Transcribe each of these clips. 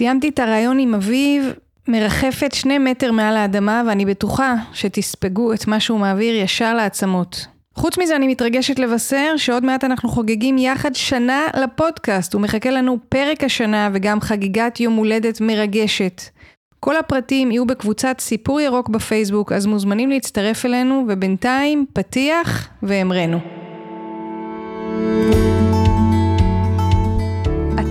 סיימתי את הרעיון עם אביב, מרחפת שני מטר מעל האדמה, ואני בטוחה שתספגו את מה שהוא מעביר ישר לעצמות. חוץ מזה, אני מתרגשת לבשר שעוד מעט אנחנו חוגגים יחד שנה לפודקאסט. הוא מחכה לנו פרק השנה וגם חגיגת יום הולדת מרגשת. כל הפרטים יהיו בקבוצת סיפור ירוק בפייסבוק, אז מוזמנים להצטרף אלינו, ובינתיים, פתיח והמרנו.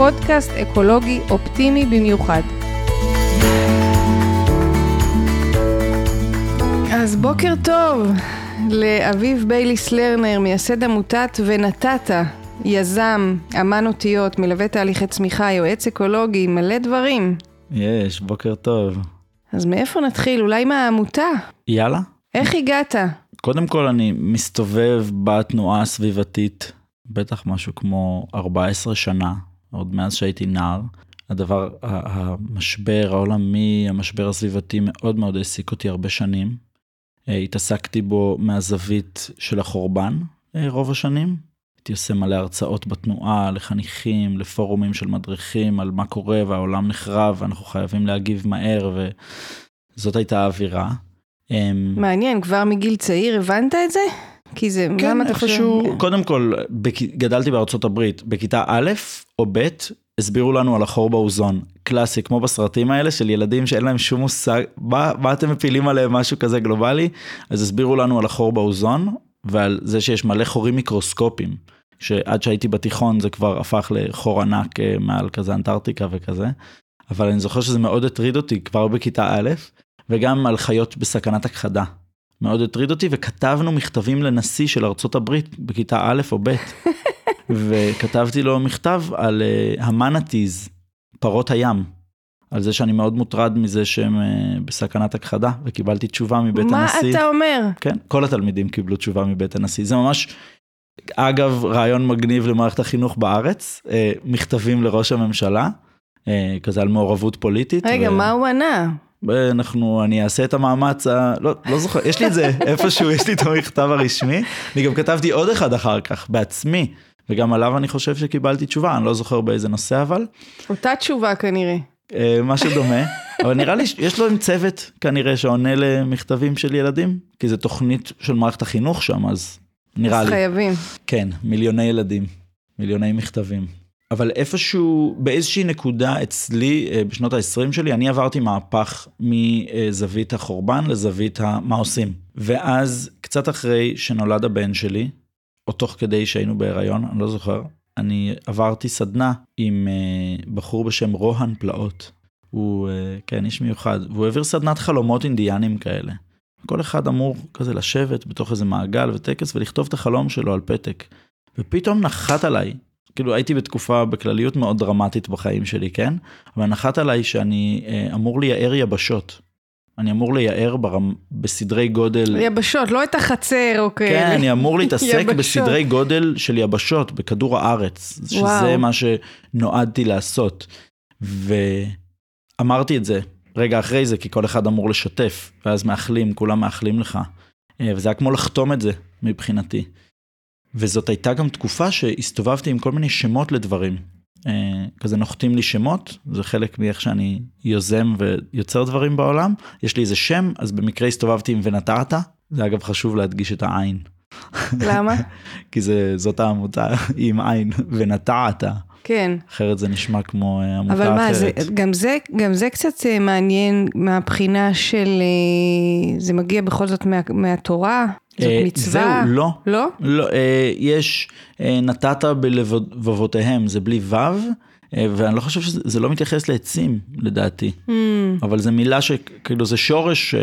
פודקאסט אקולוגי אופטימי במיוחד. אז בוקר טוב לאביב בייליס לרנר, מייסד עמותת ונתת, יזם, אמן אותיות, מלווה תהליכי צמיחה, יועץ אקולוגי, מלא דברים. יש, בוקר טוב. אז מאיפה נתחיל? אולי מהעמותה? יאללה. איך הגעת? קודם כל אני מסתובב בתנועה הסביבתית, בטח משהו כמו 14 שנה, עוד מאז שהייתי נער. הדבר, המשבר העולמי, המשבר הסביבתי מאוד מאוד העסיק אותי הרבה שנים. אה, התעסקתי בו מהזווית של החורבן אה, רוב השנים. הייתי עושה מלא הרצאות בתנועה לחניכים, לפורומים של מדריכים על מה קורה והעולם נחרב ואנחנו חייבים להגיב מהר וזאת הייתה האווירה. אמ, מעניין, כבר מגיל צעיר הבנת את זה? כי זה, כן, למה אתה חושב? קודם כל, בכ... גדלתי בארצות הברית, בכיתה א' או ב', הסבירו לנו על החור באוזון. קלאסי, כמו בסרטים האלה של ילדים שאין להם שום מושג, מה, מה אתם מפילים עליהם משהו כזה גלובלי? אז הסבירו לנו על החור באוזון, ועל זה שיש מלא חורים מיקרוסקופיים. שעד שהייתי בתיכון זה כבר הפך לחור ענק אה, מעל כזה אנטארקטיקה וכזה. אבל אני זוכר שזה מאוד הטריד אותי כבר בכיתה א', וגם על חיות בסכנת הכחדה. מאוד הטריד אותי, וכתבנו מכתבים לנשיא של ארצות הברית בכיתה א' או ב', וכתבתי לו מכתב על uh, המנאטיז, פרות הים, על זה שאני מאוד מוטרד מזה שהם uh, בסכנת הכחדה, וקיבלתי תשובה מבית מה הנשיא. אתה אומר? כן, כל התלמידים קיבלו תשובה מבית הנשיא. זה ממש, אגב, רעיון מגניב למערכת החינוך בארץ, אה, מכתבים לראש הממשלה, אה, כזה על מעורבות פוליטית. רגע, ו- מה הוא ענה? אנחנו, אני אעשה את המאמץ, ה... לא, לא זוכר, יש לי את זה איפשהו, יש לי את המכתב הרשמי. אני גם כתבתי עוד אחד אחר כך, בעצמי, וגם עליו אני חושב שקיבלתי תשובה, אני לא זוכר באיזה נושא אבל, אותה תשובה כנראה. אה, משהו דומה. אבל נראה לי שיש לו עם צוות כנראה שעונה למכתבים של ילדים, כי זה תוכנית של מערכת החינוך שם, אז נראה אז לי. חייבים. כן, מיליוני ילדים, מיליוני מכתבים. אבל איפשהו, באיזושהי נקודה אצלי, אה, בשנות ה-20 שלי, אני עברתי מהפך מזווית החורבן לזווית ה- מה עושים. ואז, קצת אחרי שנולד הבן שלי, או תוך כדי שהיינו בהיריון, אני לא זוכר, אני עברתי סדנה עם אה, בחור בשם רוהן פלאות. הוא, אה, כן, איש מיוחד, והוא העביר סדנת חלומות אינדיאנים כאלה. כל אחד אמור כזה לשבת בתוך איזה מעגל וטקס ולכתוב את החלום שלו על פתק. ופתאום נחת עליי, כאילו הייתי בתקופה בכלליות מאוד דרמטית בחיים שלי, כן? אבל נחת עליי שאני אה, אמור לייער יבשות. אני אמור לייער ברמ... בסדרי גודל... יבשות, לא את החצר או כאלה. כן, אני אמור להתעסק. בסדרי גודל של יבשות בכדור הארץ, שזה וואו. מה שנועדתי לעשות. ואמרתי את זה רגע אחרי זה, כי כל אחד אמור לשתף, ואז מאחלים, כולם מאחלים לך. אה, וזה היה כמו לחתום את זה מבחינתי. וזאת הייתה גם תקופה שהסתובבתי עם כל מיני שמות לדברים. אה, כזה נוחתים לי שמות, זה חלק מאיך שאני יוזם ויוצר דברים בעולם. יש לי איזה שם, אז במקרה הסתובבתי עם ונתת, זה אגב חשוב להדגיש את העין. למה? כי זה, זאת העמותה, עם עין, ונטעת. כן. אחרת זה נשמע כמו אה, עמותה אבל מה, זה, אחרת. גם, זה, גם זה קצת אה, מעניין מהבחינה של, זה מגיע בכל זאת מה, מהתורה? זאת אה, מצווה? זהו, לא. לא? לא, אה, יש אה, נתת בלבבותיהם, זה בלי ו', אה, ואני לא חושב שזה זה לא מתייחס לעצים, לדעתי. Mm, אבל זו מילה שכאילו זה שורש אה,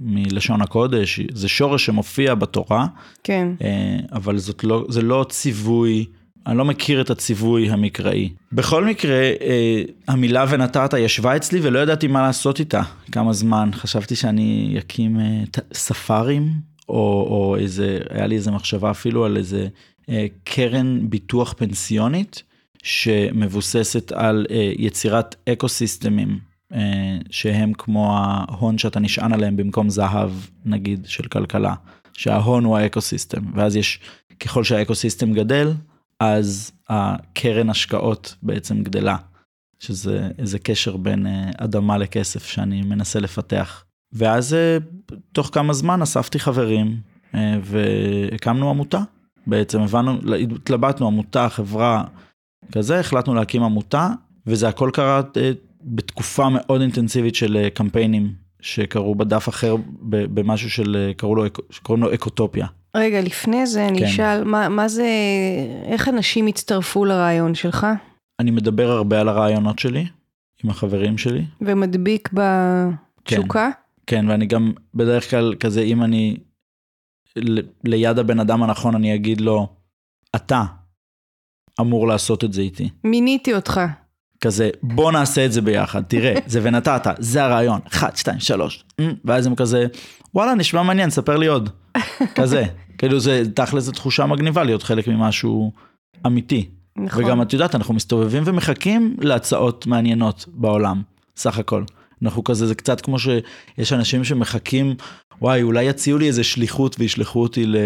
מלשון הקודש, זה שורש שמופיע בתורה, כן. אה, אבל זאת לא, זה לא ציווי אני לא מכיר את הציווי המקראי. בכל מקרה, אה, המילה ונתת ישבה אצלי ולא ידעתי מה לעשות איתה כמה זמן. חשבתי שאני אקים אה, ת- ספארים, או, או איזה, היה לי איזה מחשבה אפילו על איזה אה, קרן ביטוח פנסיונית, שמבוססת על אה, יצירת ecosystem ים, אה, שהם כמו ההון שאתה נשען עליהם במקום זהב, נגיד, של כלכלה. שההון הוא ה ecosystem, ואז יש, ככל שה ecosystem גדל, אז הקרן השקעות בעצם גדלה, שזה איזה קשר בין אה, אדמה לכסף שאני מנסה לפתח. ואז אה, תוך כמה זמן אספתי חברים אה, והקמנו עמותה. בעצם הבנו, התלבטנו עמותה, חברה, כזה, החלטנו להקים עמותה, וזה הכל קרה אה, בתקופה מאוד אינטנסיבית של קמפיינים שקרו בדף אחר במשהו של, קראו לו, שקוראים לו אקוטופיה. רגע, לפני זה אני כן. אשאל, מה, מה זה, איך אנשים הצטרפו לרעיון שלך אני מדבר הרבה על הרעיונות שלי, עם החברים שלי. ומדביק בתשוקה? כן, ואני גם בדרך כלל כזה, אם אני ל- ליד הבן אדם הנכון, אני אגיד לו, אתה אמור לעשות את זה איתי. מיניתי אותך. כזה, בוא נעשה את זה ביחד, תראה, זה ונתת, זה הרעיון, אחת, שתיים, שלוש, אמ, ואז הם כזה, וואלה, נשמע מעניין, ספר לי עוד. כזה, כאילו זה, תכל'ס זו תחושה מגניבה להיות חלק ממשהו אמיתי. נכון. וגם את יודעת, אנחנו מסתובבים ומחכים להצעות מעניינות בעולם, סך הכל. אנחנו כזה, זה קצת כמו שיש אנשים שמחכים, וואי, אולי יציעו לי איזה שליחות וישלחו אותי ל...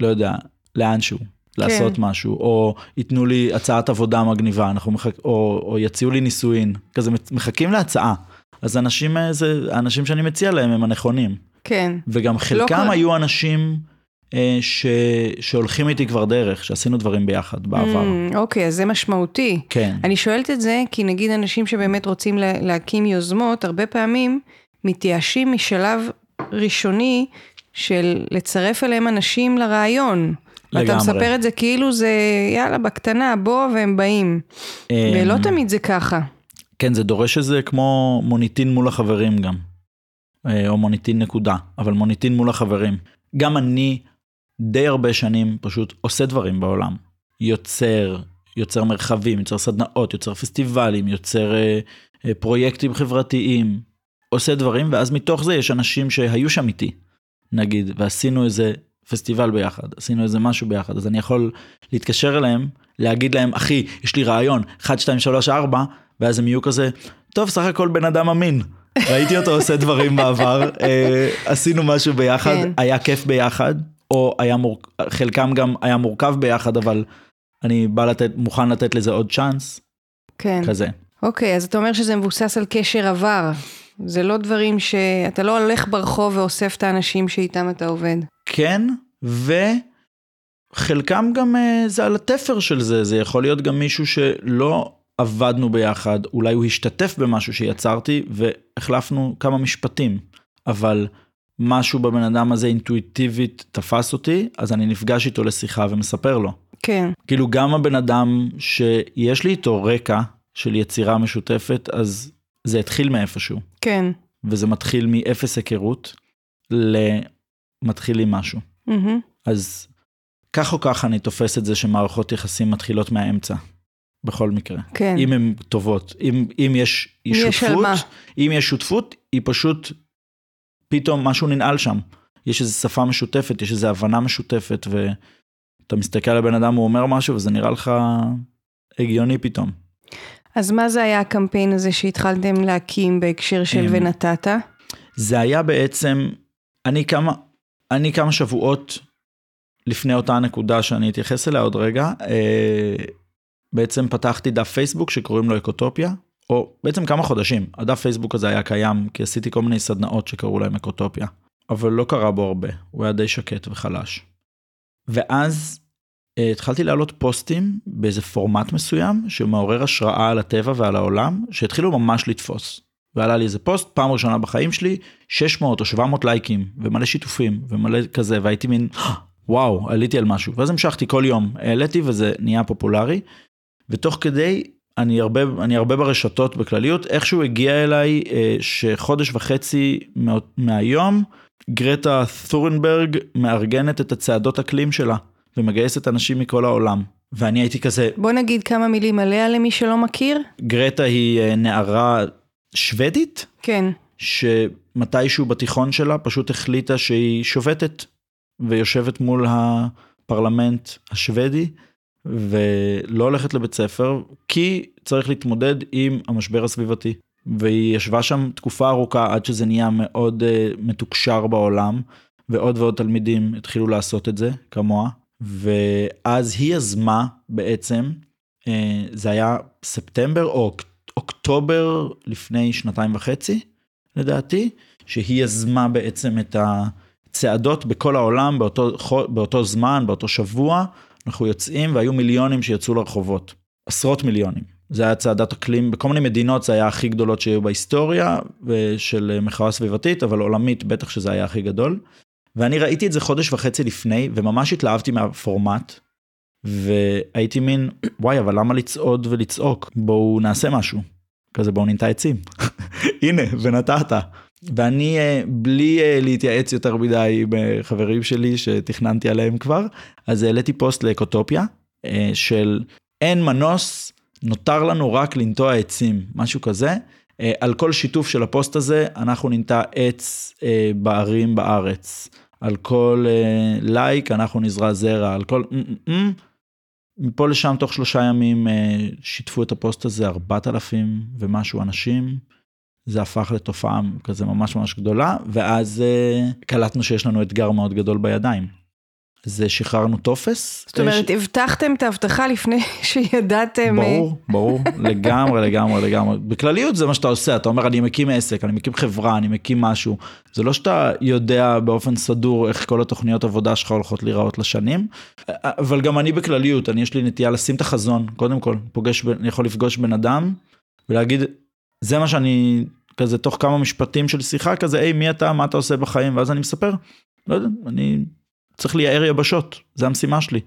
לא יודע, לאנשהו, לעשות משהו, או ייתנו לי הצעת עבודה מגניבה, אנחנו מחכ... או, או יציעו לי נישואין, כזה מחכים להצעה. אז אנשים, אה, זה, האנשים שאני מציע להם הם הנכונים. כן. וגם חלקם כל- היו אנשים אה, ש... שהולכים איתי כבר דרך, שעשינו דברים ביחד בעבר. Mm, אוקיי, אז זה משמעותי. כן. אני שואלת את זה כי נגיד אנשים שבאמת רוצים לה- להקים יוזמות, הרבה פעמים מתייאשים משלב ראשוני של לצרף אליהם אנשים לרעיון. ואתה לגמרי. מספר את זה כאילו זה יאללה בקטנה בוא והם באים. אה, ולא תמיד זה ככה. כן, זה דורש איזה כמו מוניטין מול החברים גם. אה, או מוניטין נקודה, אבל מוניטין מול החברים. גם אני די הרבה שנים פשוט עושה דברים בעולם. יוצר, יוצר מרחבים, יוצר סדנאות, יוצר פסטיבלים, יוצר אה, אה, פרויקטים חברתיים. עושה דברים, ואז מתוך זה יש אנשים שהיו שם איתי, נגיד, ועשינו איזה פסטיבל ביחד, עשינו איזה משהו ביחד, אז אני יכול להתקשר אליהם, להגיד להם, אחי, יש לי רעיון, 1, 2, 3, 4, ואז הם יהיו כזה, טוב, סך הכל בן אדם אמין. ראיתי אותו עושה דברים בעבר, אה, עשינו משהו ביחד, כן. היה כיף ביחד, או היה מור... חלקם גם היה מורכב ביחד, אבל אני בא לתת, מוכן לתת לזה עוד צ'אנס, כן. כזה. אוקיי, אז אתה אומר שזה מבוסס על קשר עבר. זה לא דברים שאתה לא הולך ברחוב ואוסף את האנשים שאיתם אתה עובד. כן, וחלקם גם אה, זה על התפר של זה, זה יכול להיות גם מישהו שלא עבדנו ביחד, אולי הוא השתתף במשהו שיצרתי והחלפנו כמה משפטים, אבל משהו בבן אדם הזה אינטואיטיבית תפס אותי, אז אני נפגש איתו לשיחה ומספר לו. כן. כאילו גם הבן אדם שיש לי איתו רקע של יצירה משותפת, אז זה התחיל מאיפשהו. כן. וזה מתחיל מאפס היכרות למתחיל עם משהו. מהמם. אז כך או כך אני תופס את זה שמערכות יחסים מתחילות מהאמצע. בכל מקרה. כן. אם הן טובות. אם, אם יש יש שותפות. אם יש שותפות, היא פשוט, פתאום משהו ננעל שם. יש איזו שפה משותפת, יש איזו הבנה משותפת, ואתה מסתכל על הבן אדם, הוא אומר משהו, וזה נראה לך הגיוני פתאום. אז מה זה היה הקמפיין הזה שהתחלתם להקים בהקשר של אמ, ונתת? זה היה בעצם, אני כמה, אני כמה שבועות לפני אותה נקודה שאני אתייחס אליה עוד רגע, אה, בעצם פתחתי דף פייסבוק שקוראים לו אקוטופיה, או בעצם כמה חודשים. הדף פייסבוק הזה היה קיים כי עשיתי כל מיני סדנאות שקראו להם אקוטופיה, אבל לא קרה בו הרבה, הוא היה די שקט וחלש. ואז אה, התחלתי להעלות פוסטים באיזה פורמט מסוים שמעורר השראה על הטבע ועל העולם, שהתחילו ממש לתפוס. ועלה לי איזה פוסט, פעם ראשונה בחיים שלי, 600 או 700 לייקים, ומלא שיתופים, ומלא כזה, והייתי מין, וואו, עליתי על משהו. ואז המשכתי כל יום, העליתי וזה נהיה פופולרי, ותוך כדי, אני הרבה, אני הרבה ברשתות בכלליות, איכשהו הגיע אליי אה, שחודש וחצי מה, מהיום, גרטה תורנברג מארגנת את הצעדות אקלים שלה, ומגייסת אנשים מכל העולם. ואני הייתי כזה, בוא נגיד כמה מילים עליה למי שלא מכיר. גרטה היא אה, נערה שוודית, כן. שמתישהו בתיכון שלה פשוט החליטה שהיא שובתת ויושבת מול הפרלמנט השוודי ולא הולכת לבית ספר כי צריך להתמודד עם המשבר הסביבתי. והיא ישבה שם תקופה ארוכה עד שזה נהיה מאוד uh, מתוקשר בעולם ועוד ועוד תלמידים התחילו לעשות את זה כמוה ואז היא יזמה בעצם uh, זה היה ספטמבר או אוק- אוקטובר לפני שנתיים וחצי לדעתי שהיא יזמה בעצם את הצעדות בכל העולם באותו, באותו זמן באותו שבוע אנחנו יוצאים והיו מיליונים שיצאו לרחובות עשרות מיליונים. זה היה צעדת אקלים בכל מיני מדינות זה היה הכי גדולות שהיו בהיסטוריה של מחאה סביבתית אבל עולמית בטח שזה היה הכי גדול. ואני ראיתי את זה חודש וחצי לפני וממש התלהבתי מהפורמט. והייתי מין וואי אבל למה לצעוד ולצעוק בואו נעשה משהו. כזה בואו ננטע עצים. הנה ונטעת. ואני אה, בלי אה, להתייעץ יותר מדי עם אה, חברים שלי שתכננתי עליהם כבר אז העליתי פוסט לאקוטופיה של אין מנוס נותר לנו רק לנטוע עצים, משהו כזה. על כל שיתוף של הפוסט הזה, אנחנו ננטע עץ בערים בארץ. על כל לייק אנחנו נזרע זרע, על כל... מפה לשם תוך שלושה ימים שיתפו את הפוסט הזה 4,000 ומשהו אנשים. זה הפך לתופעה כזה ממש ממש גדולה, ואז קלטנו שיש לנו אתגר מאוד גדול בידיים. זה שחררנו טופס. זאת אומרת, הבטחתם את ההבטחה לפני שידעתם... ברור, ברור, לגמרי, לגמרי, לגמרי. בכלליות זה מה שאתה עושה, אתה אומר, אני מקים עסק, אני מקים חברה, אני מקים משהו. זה לא שאתה יודע באופן סדור איך כל התוכניות עבודה שלך הולכות להיראות לשנים, אבל גם אני בכלליות, אני יש לי נטייה לשים את החזון, קודם כל, פוגש, אני יכול לפגוש בן אדם ולהגיד, זה מה שאני, כזה תוך כמה משפטים של שיחה, כזה, היי, מי אתה, מה אתה עושה בחיים, ואז אני מספר, לא יודע, אני צריך לייער יבשות, זה המשימה שלי.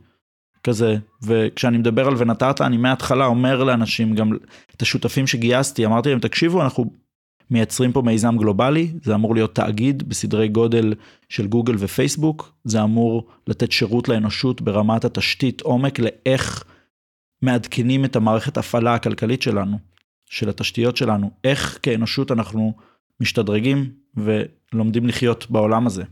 כזה, וכשאני מדבר על ונתת, אני מההתחלה אומר לאנשים, גם את השותפים שגייסתי, אמרתי להם, תקשיבו, אנחנו מייצרים פה מיזם גלובלי, זה אמור להיות תאגיד בסדרי גודל של גוגל ופייסבוק, זה אמור לתת שירות לאנושות ברמת התשתית עומק לאיך מעדכנים את המערכת הפעלה הכלכלית שלנו, של התשתיות שלנו, איך כאנושות אנחנו משתדרגים ולומדים לחיות בעולם הזה.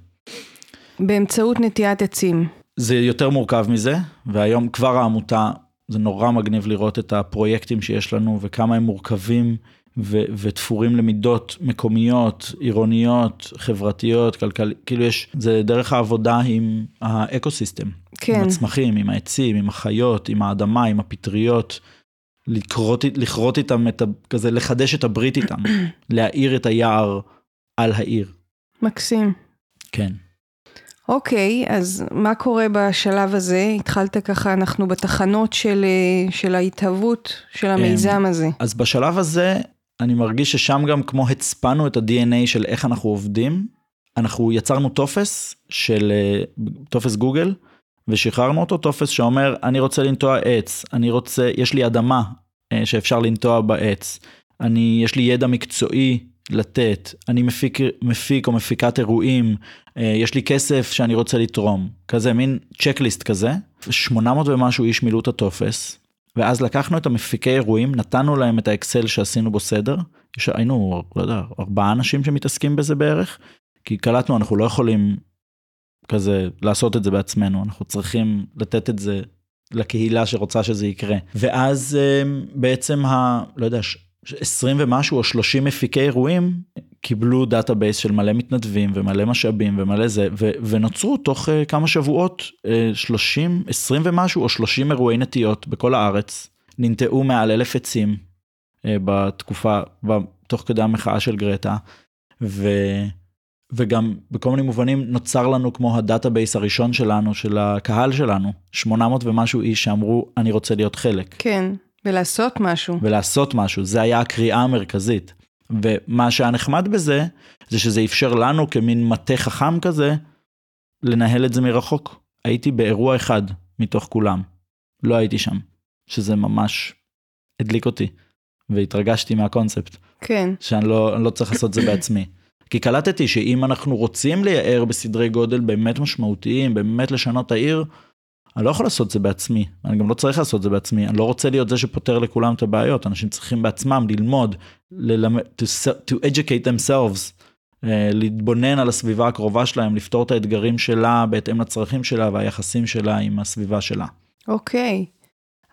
באמצעות נטיית עצים. זה יותר מורכב מזה, והיום כבר העמותה, זה נורא מגניב לראות את הפרויקטים שיש לנו וכמה הם מורכבים ו- ותפורים למידות מקומיות, עירוניות, חברתיות, כלכליות, כאילו יש, זה דרך העבודה עם האקו-סיסטם. כן. עם הצמחים, עם העצים, עם החיות, עם האדמה, עם הפטריות. לכרות, לכרות איתם את ה... כזה לחדש את הברית איתם, להאיר את היער על העיר. מקסים. כן. אוקיי, אז מה קורה בשלב הזה? התחלת ככה, אנחנו בתחנות של, של ההתהוות של המיזם הזה. אז בשלב הזה, אני מרגיש ששם גם כמו הצפנו את ה-DNA של איך אנחנו עובדים, אנחנו יצרנו טופס של אה, טופס גוגל, ושחררנו אותו, טופס שאומר, אני רוצה לנטוע עץ, אני רוצה, יש לי אדמה אה, שאפשר לנטוע בעץ, אני, יש לי ידע מקצועי לתת, אני מפיק, מפיק או מפיקת אירועים, אה, יש לי כסף שאני רוצה לתרום, כזה מין checklist כזה, 800 ומשהו איש מילאו את הטופס, ואז לקחנו את המפיקי אירועים, נתנו להם את האקסל שעשינו בו סדר, היינו, לא יודע, ארבעה אנשים שמתעסקים בזה בערך, כי קלטנו, אנחנו לא יכולים כזה לעשות את זה בעצמנו, אנחנו צריכים לתת את זה לקהילה שרוצה שזה יקרה. ואז אה, בעצם ה... לא יודע, 20 ומשהו או 30 מפיקי אירועים קיבלו database של מלא מתנדבים ומלא משאבים ומלא זה ו- ונוצרו תוך אה, כמה שבועות אה, 30 20 ומשהו או 30 אירועי נטיות בכל הארץ. ננטעו מעל אלף עצים אה, בתקופה תוך כדי המחאה של גרטה. ו... וגם בכל מיני מובנים נוצר לנו כמו ה database הראשון שלנו של הקהל שלנו 800 ומשהו איש שאמרו אני רוצה להיות חלק. כן. ולעשות משהו. ולעשות משהו, זה היה הקריאה המרכזית. ומה שהיה נחמד בזה, זה שזה אפשר לנו כמין מטה חכם כזה, לנהל את זה מרחוק. הייתי באירוע אחד מתוך כולם, לא הייתי שם, שזה ממש הדליק אותי, והתרגשתי מהקונספט. כן. שאני לא, לא צריך לעשות את זה בעצמי. כי קלטתי שאם אנחנו רוצים לייער בסדרי גודל באמת משמעותיים, באמת לשנות העיר, אני לא יכול לעשות את זה בעצמי, אני גם לא צריך לעשות את זה בעצמי, אני לא רוצה להיות זה שפותר לכולם את הבעיות, אנשים צריכים בעצמם ללמוד, ללמד, to, to educate themselves, uh, להתבונן על הסביבה הקרובה שלהם, לפתור את האתגרים שלה בהתאם לצרכים שלה והיחסים שלה עם הסביבה שלה. אוקיי.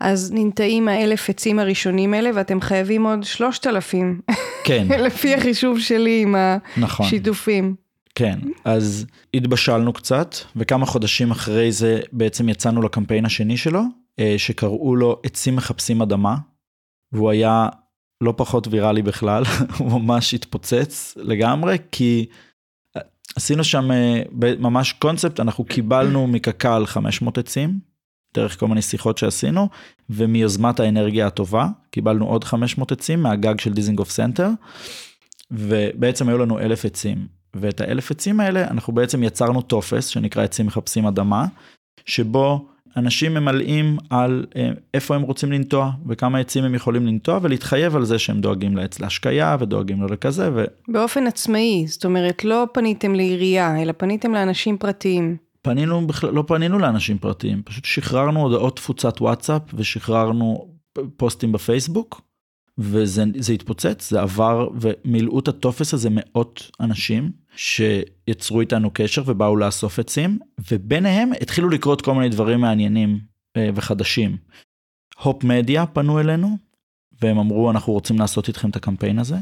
אז ננטעים האלף עצים הראשונים האלה ואתם חייבים עוד שלושת אלפים. כן. לפי החישוב שלי עם נכון. השיתופים. כן, אז התבשלנו קצת, וכמה חודשים אחרי זה בעצם יצאנו לקמפיין השני שלו, אה, שקראו לו עצים מחפשים אדמה, והוא היה לא פחות ויראלי בכלל, הוא ממש התפוצץ לגמרי, כי אה, עשינו שם אה, ממש קונספט, אנחנו קיבלנו מקק"ל 500 עצים, דרך כל מיני שיחות שעשינו, ומיוזמת האנרגיה הטובה, קיבלנו עוד 500 עצים מהגג של דיזינגוף סנטר, ובעצם היו לנו אלף עצים. ואת האלף עצים האלה אנחנו בעצם יצרנו טופס שנקרא עצים מחפשים אדמה, שבו אנשים ממלאים על אה, איפה הם רוצים לנטוע וכמה עצים הם יכולים לנטוע ולהתחייב על זה שהם דואגים לעץ להשקיה ודואגים לו לכזה. ו... באופן עצמאי, זאת אומרת לא פניתם לעירייה אלא פניתם לאנשים פרטיים. פנינו בכלל, לא פנינו לאנשים פרטיים, פשוט שחררנו הודעות תפוצת וואטסאפ ושחררנו פוסטים בפייסבוק וזה התפוצץ, זה עבר ומילאו את הטופס הזה מאות אנשים שיצרו איתנו קשר ובאו לאסוף עצים, וביניהם התחילו לקרות כל מיני דברים מעניינים אה, וחדשים. הופ מדיה פנו אלינו, והם אמרו אנחנו רוצים לעשות איתכם את הקמפיין הזה,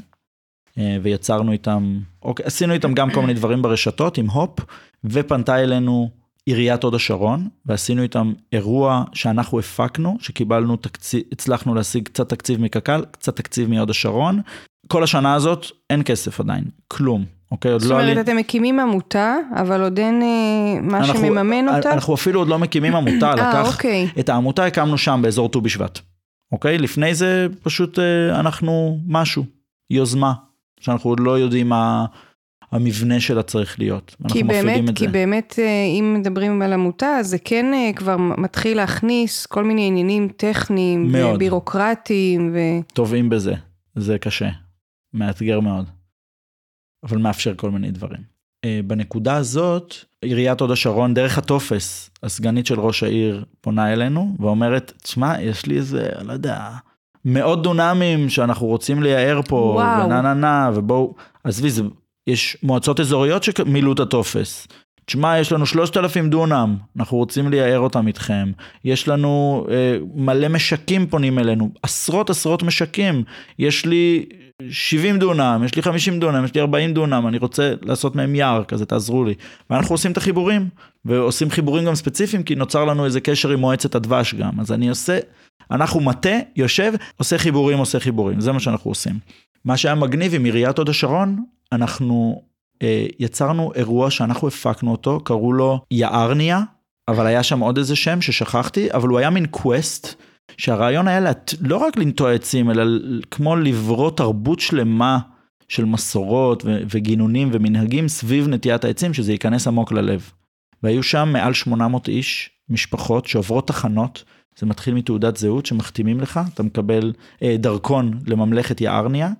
אה, ויצרנו איתם, אוקיי, עשינו איתם גם כל מיני דברים ברשתות עם הופ, ופנתה אלינו עיריית הוד השרון, ועשינו איתם אירוע שאנחנו הפקנו, שקיבלנו תקציב, הצלחנו להשיג קצת תקציב מקק"ל, קצת תקציב מהוד השרון. כל השנה הזאת אין כסף עדיין, כלום. אוקיי, עוד לא... זאת אומרת, אתם מקימים עמותה, אבל עוד אין אה, מה אנחנו, שמממן אותה? אנחנו אפילו עוד לא מקימים עמותה, אה, לקח... אוקיי. את העמותה הקמנו שם באזור ט"ו בשבט. אוקיי? לפני זה פשוט אה, אנחנו משהו, יוזמה, שאנחנו עוד לא יודעים מה... המבנה שלה צריך להיות. כי באמת, כי. באמת, אה, אם מדברים על עמותה, זה כן אה, כבר מתחיל להכניס כל מיני עניינים טכניים, מאוד. ובירוקרטיים. ו... טובים בזה, זה קשה, מאתגר מאוד, אבל מאפשר כל מיני דברים. אה, בנקודה הזאת, עיריית הוד השרון, דרך הטופס, הסגנית של ראש העיר פונה אלינו ואומרת, תשמע, יש לי איזה, לא יודע, מאות דונמים שאנחנו רוצים לייער פה, וואו. ונה נה נה, ובואו, עזבי, זה יש מועצות אזוריות שמילאו את הטופס. תשמע, יש לנו 3,000 דונם, אנחנו רוצים לייער אותם איתכם. יש לנו אה, מלא משקים פונים אלינו, עשרות עשרות משקים. יש לי 70 דונם, יש לי 50 דונם, יש לי 40 דונם, אני רוצה לעשות מהם יער כזה, תעזרו לי. ואנחנו עושים את החיבורים, ועושים חיבורים גם ספציפיים, כי נוצר לנו איזה קשר עם מועצת הדבש גם. אז אני עושה, אנחנו מטה, יושב, עושה חיבורים, עושה חיבורים, זה מה שאנחנו עושים. מה שהיה מגניב עם עיריית הוד השרון, אנחנו אה, יצרנו אירוע שאנחנו הפקנו אותו, קראו לו יערניה, אבל היה שם עוד איזה שם ששכחתי, אבל הוא היה מין קווסט, שהרעיון היה לת... לא רק לנטוע עצים, אלא כמו לברוא תרבות שלמה של מסורות ו- וגינונים ומנהגים סביב נטיית העצים, שזה ייכנס עמוק ללב. והיו שם מעל 800 איש, משפחות שעוברות תחנות, זה מתחיל מתעודת זהות שמחתימים לך, אתה מקבל אה, דרכון לממלכת יערניה,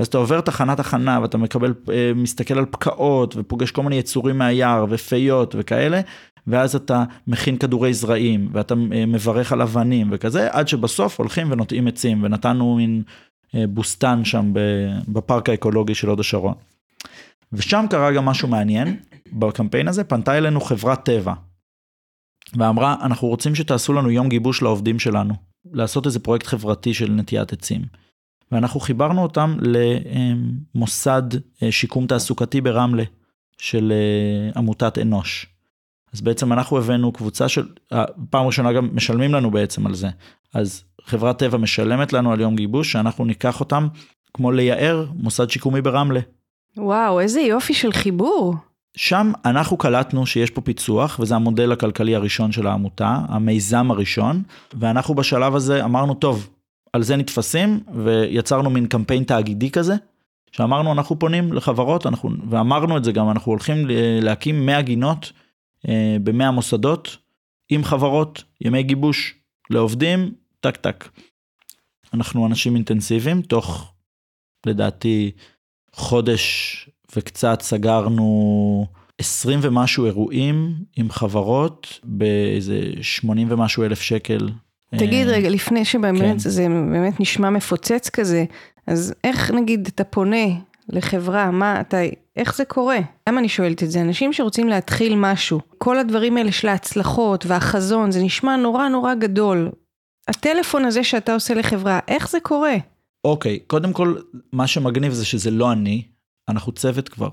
ואז אתה עובר תחנה תחנה ואתה מקבל, אה, מסתכל על פקעות ופוגש כל מיני יצורים מהיער ופיות וכאלה, ואז אתה מכין כדורי זרעים ואתה אה, מברך על אבנים וכזה, עד שבסוף הולכים ונוטעים עצים ונתנו מין אה, בוסתן שם בפארק האקולוגי של הוד השרון. ושם קרה גם משהו מעניין, בקמפיין הזה פנתה אלינו חברת טבע. ואמרה, אנחנו רוצים שתעשו לנו יום גיבוש לעובדים שלנו, לעשות איזה פרויקט חברתי של נטיית עצים. ואנחנו חיברנו אותם למוסד אה, שיקום תעסוקתי ברמלה של אה, עמותת אנוש. אז בעצם אנחנו הבאנו קבוצה של, פעם ראשונה גם משלמים לנו בעצם על זה. אז חברת טבע משלמת לנו על יום גיבוש שאנחנו ניקח אותם כמו לייער מוסד שיקומי ברמלה. וואו, איזה יופי של חיבור. שם אנחנו קלטנו שיש פה פיצוח, וזה המודל הכלכלי הראשון של העמותה, המיזם הראשון, ואנחנו בשלב הזה אמרנו, טוב, על זה נתפסים, ויצרנו מין קמפיין תאגידי כזה, שאמרנו אנחנו פונים לחברות, אנחנו, ואמרנו את זה גם, אנחנו הולכים להקים 100 גינות אה, ב-100 מוסדות, עם חברות, ימי גיבוש לעובדים, טק טק. אנחנו אנשים אינטנסיביים, תוך לדעתי חודש וקצת סגרנו 20 ומשהו אירועים עם חברות באיזה 80 ומשהו אלף שקל. תגיד אה, רגע, לפני שבאמת כן. זה באמת נשמע מפוצץ כזה, אז איך נגיד אתה פונה לחברה, מה אתה, איך זה קורה? למה אני שואלת את זה? אנשים שרוצים להתחיל משהו, כל הדברים האלה של ההצלחות והחזון, זה נשמע נורא נורא גדול. הטלפון הזה שאתה עושה לחברה, איך זה קורה? אוקיי, קודם כל, מה שמגניב זה שזה לא אני, אנחנו צוות כבר.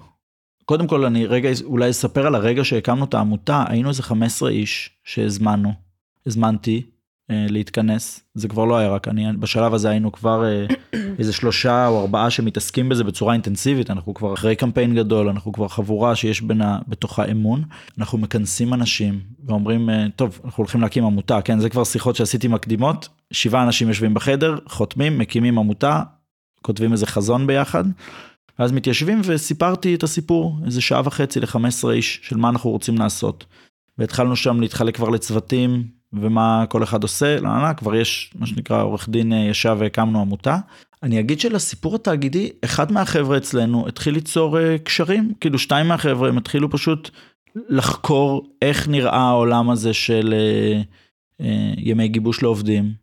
קודם כל, אני רגע אולי אספר על הרגע שהקמנו את העמותה, היינו איזה 15 איש שהזמנו, הזמנתי להתכנס, זה כבר לא היה רק אני, בשלב הזה היינו כבר אה, איזה שלושה או ארבעה שמתעסקים בזה בצורה אינטנסיבית, אנחנו כבר אחרי קמפיין גדול, אנחנו כבר חבורה שיש בינה, בתוכה אמון, אנחנו מכנסים אנשים ואומרים, אה, טוב, אנחנו הולכים להקים עמותה, כן, זה כבר שיחות שעשיתי מקדימות, שבעה אנשים יושבים בחדר, חותמים, מקימים עמותה, כותבים איזה חזון ביחד. ואז מתיישבים וסיפרתי את הסיפור, איזה שעה וחצי ל-15 איש של מה אנחנו רוצים לעשות. והתחלנו שם להתחלק כבר לצוותים ומה כל אחד עושה, לא, לא, לא, כבר יש מה שנקרא עורך דין אה, ישב והקמנו עמותה. אני אגיד שלסיפור התאגידי, אחד מהחבר'ה אצלנו התחיל ליצור uh, קשרים, כאילו שתיים מהחבר'ה הם התחילו פשוט לחקור איך נראה העולם הזה של uh, uh, ימי גיבוש לעובדים,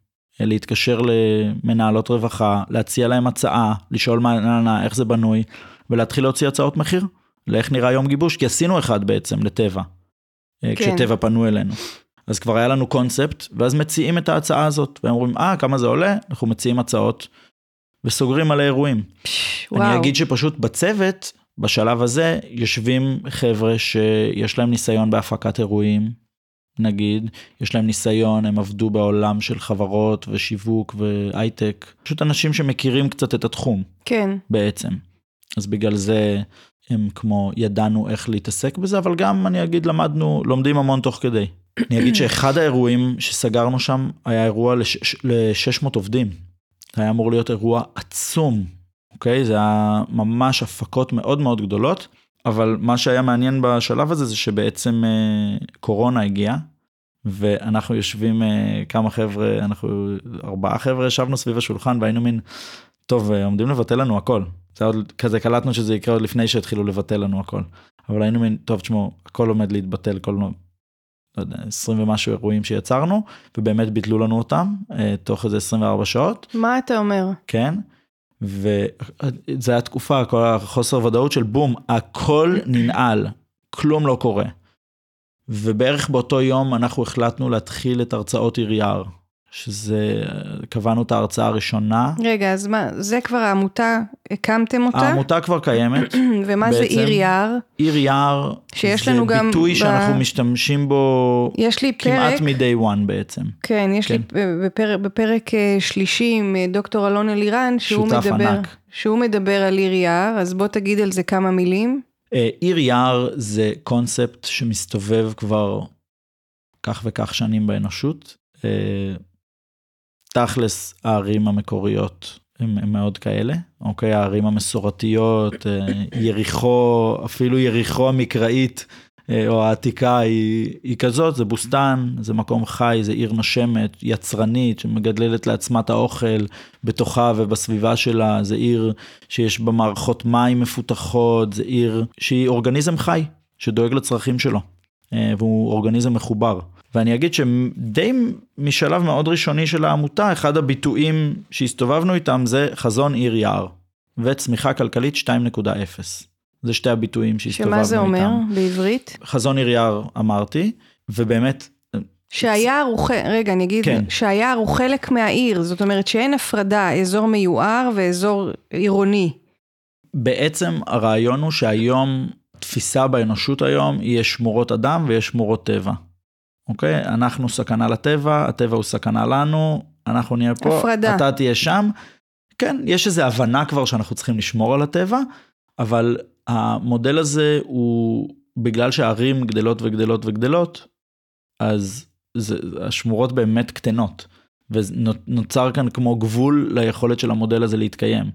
להתקשר למנהלות רווחה, להציע להם הצעה, לשאול מה, איך זה בנוי, ולהתחיל להוציא הצעות מחיר, לאיך נראה יום גיבוש, כי עשינו אחד בעצם לטבע, כן. כשטבע פנו אלינו. אז כבר היה לנו קונספט, ואז מציעים את ההצעה הזאת, והם אומרים, אה, כמה זה עולה? אנחנו מציעים הצעות, וסוגרים על האירועים. וואו. אני אגיד שפשוט בצוות, בשלב הזה, יושבים חבר'ה שיש להם ניסיון בהפקת אירועים, נגיד, יש להם ניסיון, הם עבדו בעולם של חברות ושיווק והייטק, פשוט אנשים שמכירים קצת את התחום. כן. בעצם. אז בגלל זה הם כמו ידענו איך להתעסק בזה, אבל גם אני אגיד למדנו, לומדים המון תוך כדי. אני אגיד שאחד האירועים שסגרנו שם היה אירוע ל-600 עובדים. זה היה אמור להיות אירוע עצום, אוקיי? זה היה ממש הפקות מאוד מאוד גדולות. אבל מה שהיה מעניין בשלב הזה זה שבעצם אה, קורונה הגיעה ואנחנו יושבים אה, כמה חבר'ה אנחנו ארבעה חבר'ה ישבנו סביב השולחן והיינו מין טוב אה, עומדים לבטל לנו הכל. זה עוד כזה קלטנו שזה יקרה עוד לפני שהתחילו לבטל לנו הכל. אבל היינו מין טוב תשמעו הכל עומד להתבטל כל לא יודע, 20 ומשהו אירועים שיצרנו ובאמת ביטלו לנו אותם תוך איזה 24 שעות. מה אתה אומר? כן. וזה היה תקופה, כל החוסר ודאות של בום, הכל ננעל, כלום לא קורה. ובערך באותו יום אנחנו החלטנו להתחיל את הרצאות עיר יער, שזה, קבענו את ההרצאה הראשונה. רגע, אז מה, זה כבר העמותה, הקמתם אותה? העמותה כבר קיימת. ומה בעצם, זה עיר יער? עיר יער, שיש לנו גם... זה ביטוי שאנחנו משתמשים בו יש לי כמעט פרק, מ-day one בעצם. כן, יש כן. לי בפרק, בפרק אה, שלישי עם אה, דוקטור אלון אלירן, שהוא מדבר, ענק. שהוא מדבר על עיר יער, אז בוא תגיד על זה כמה מילים. אה, עיר יער זה קונספט שמסתובב כבר כך וכך שנים באנושות. תכלס הערים המקוריות הם מאוד כאלה, אוקיי? הערים המסורתיות, אה, יריחו, אפילו יריחו המקראית אה, או העתיקה היא, היא כזאת, זה בוסתן, זה מקום חי, זה עיר נושמת, יצרנית, שמגדלת לעצמה את האוכל בתוכה ובסביבה שלה, זה עיר שיש בה מערכות מים מפותחות, זה עיר שהיא אורגניזם חי, שדואג לצרכים שלו, אה, והוא אורגניזם מחובר. ואני אגיד שדי משלב מאוד ראשוני של העמותה, אחד הביטויים שהסתובבנו איתם זה חזון עיר יער וצמיחה כלכלית 2.0. זה שתי הביטויים שהסתובבנו איתם. שמה זה אומר איתם. בעברית? חזון עיר יער אמרתי, ובאמת... שהיער הוא, רגע אני אגיד, כן. שהיער הוא חלק מהעיר, זאת אומרת שאין הפרדה, אזור מיוער ואזור עירוני. בעצם הרעיון הוא שהיום, תפיסה באנושות היום, יש שמורות אדם ויש שמורות טבע. אוקיי? אנחנו סכנה לטבע, הטבע הוא סכנה לנו, אנחנו נהיה פה, הפרדה. אתה תהיה שם. כן, יש איזו הבנה כבר שאנחנו צריכים לשמור על הטבע, אבל המודל הזה הוא, בגלל שהערים גדלות וגדלות וגדלות, אז זה, השמורות באמת קטנות, ונוצר כאן כמו גבול ליכולת של המודל הזה להתקיים.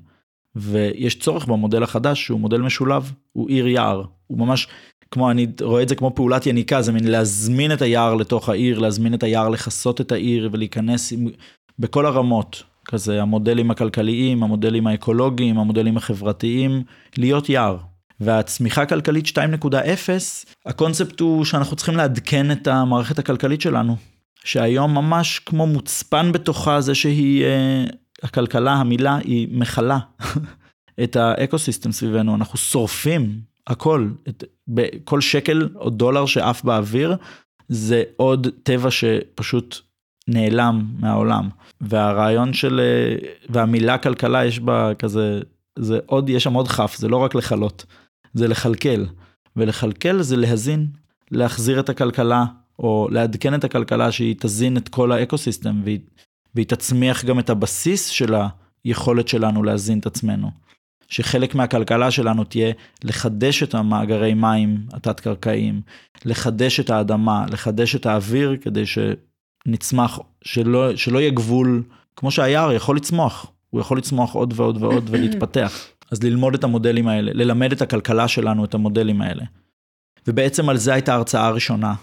ויש צורך במודל החדש שהוא מודל משולב, הוא עיר יער, הוא ממש כמו אני רואה את זה כמו פעולת יניקה זה מין להזמין את היער לתוך העיר להזמין את היער לכסות את העיר ולהיכנס עם, בכל הרמות. כזה המודלים הכלכליים המודלים האקולוגיים המודלים החברתיים להיות יער. והצמיחה הכלכלית 2.0, הקונספט הוא שאנחנו צריכים לעדכן את המערכת הכלכלית שלנו, שהיום ממש כמו מוצפן בתוכה זה שהיא, אה, הכלכלה, המילה היא מכלה את האקוסיסטם סביבנו, אנחנו שורפים הכל, את, כל שקל או דולר שעף באוויר, זה עוד טבע שפשוט נעלם מהעולם. והרעיון של, אה, והמילה כלכלה יש בה כזה, זה עוד, יש שם עוד כף, זה לא רק לכלות, זה לכלכל. ולכלכל זה להזין, להחזיר את הכלכלה, או לעדכן את הכלכלה שהיא תזין את כל האקוסיסטם, והיא, והיא תצמיח גם את הבסיס של היכולת שלנו להזין את עצמנו. שחלק מהכלכלה שלנו תהיה לחדש את המאגרי מים התת-קרקעיים, לחדש את האדמה, לחדש את האוויר, כדי שנצמח, שלא, שלא יהיה גבול, כמו שהיער יכול לצמוח, הוא יכול לצמוח עוד ועוד ועוד ולהתפתח. אז ללמוד את המודלים האלה, ללמד את הכלכלה שלנו את המודלים האלה. ובעצם על זה הייתה ההרצאה הראשונה,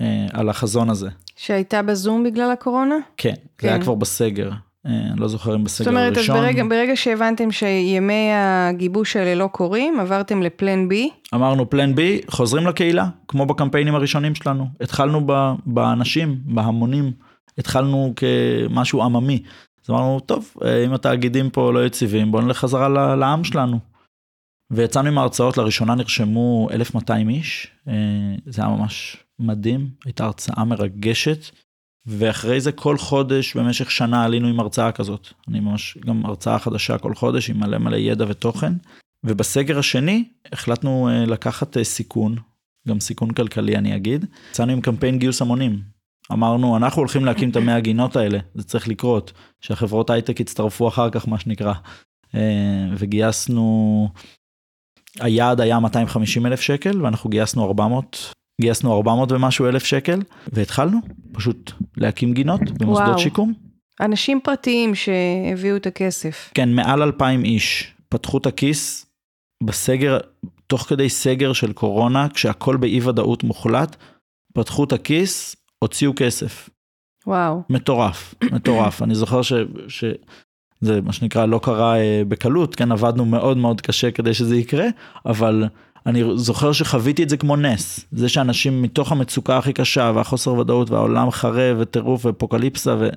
אה, על החזון הזה. שהייתה בזום בגלל הקורונה? כן, כן. זה היה כבר בסגר. אני אה, לא זוכר אם בסגר הראשון. זאת אומרת, אז ברגע, ברגע שהבנתם שימי הגיבוש האלה לא קורים, עברתם לפלן בי? אמרנו פלן בי, חוזרים לקהילה, כמו בקמפיינים הראשונים שלנו. התחלנו באנשים, בהמונים, התחלנו כמשהו עממי. אז אמרנו, טוב, אה, אם התאגידים פה לא יציבים, בואו נלך חזרה לעם שלנו. ויצאנו עם ההרצאות, לראשונה נרשמו 1,200 איש, אה, זה היה ממש מדהים, הייתה הרצאה מרגשת. ואחרי זה כל חודש במשך שנה עלינו עם הרצאה כזאת. אני ממש, גם הרצאה חדשה כל חודש עם מלא מלא ידע ותוכן. ובסגר השני החלטנו uh, לקחת uh, סיכון, גם סיכון כלכלי אני אגיד. יצאנו עם קמפיין גיוס המונים. אמרנו אנחנו הולכים להקים את המאה הגינות האלה, זה צריך לקרות, שהחברות הייטק יצטרפו אחר כך מה שנקרא. Uh, וגייסנו, היעד היה 250 אלף שקל ואנחנו גייסנו 400 גייסנו 400 ומשהו אלף שקל, והתחלנו פשוט להקים גינות במוסדות וואו. שיקום. אנשים פרטיים שהביאו את הכסף. כן, מעל 2,000 איש פתחו את הכיס בסגר, תוך כדי סגר של קורונה, כשהכול באי ודאות מוחלט, פתחו את הכיס, הוציאו כסף. וואו. מטורף, מטורף. אני זוכר ש... ש... זה מה שנקרא לא קרה אה, בקלות, כן עבדנו מאוד מאוד קשה כדי שזה יקרה, אבל אני זוכר שחוויתי את זה כמו נס, זה שאנשים מתוך המצוקה הכי קשה והחוסר ודאות והעולם חרב וטירוף ואפוקליפסה וזה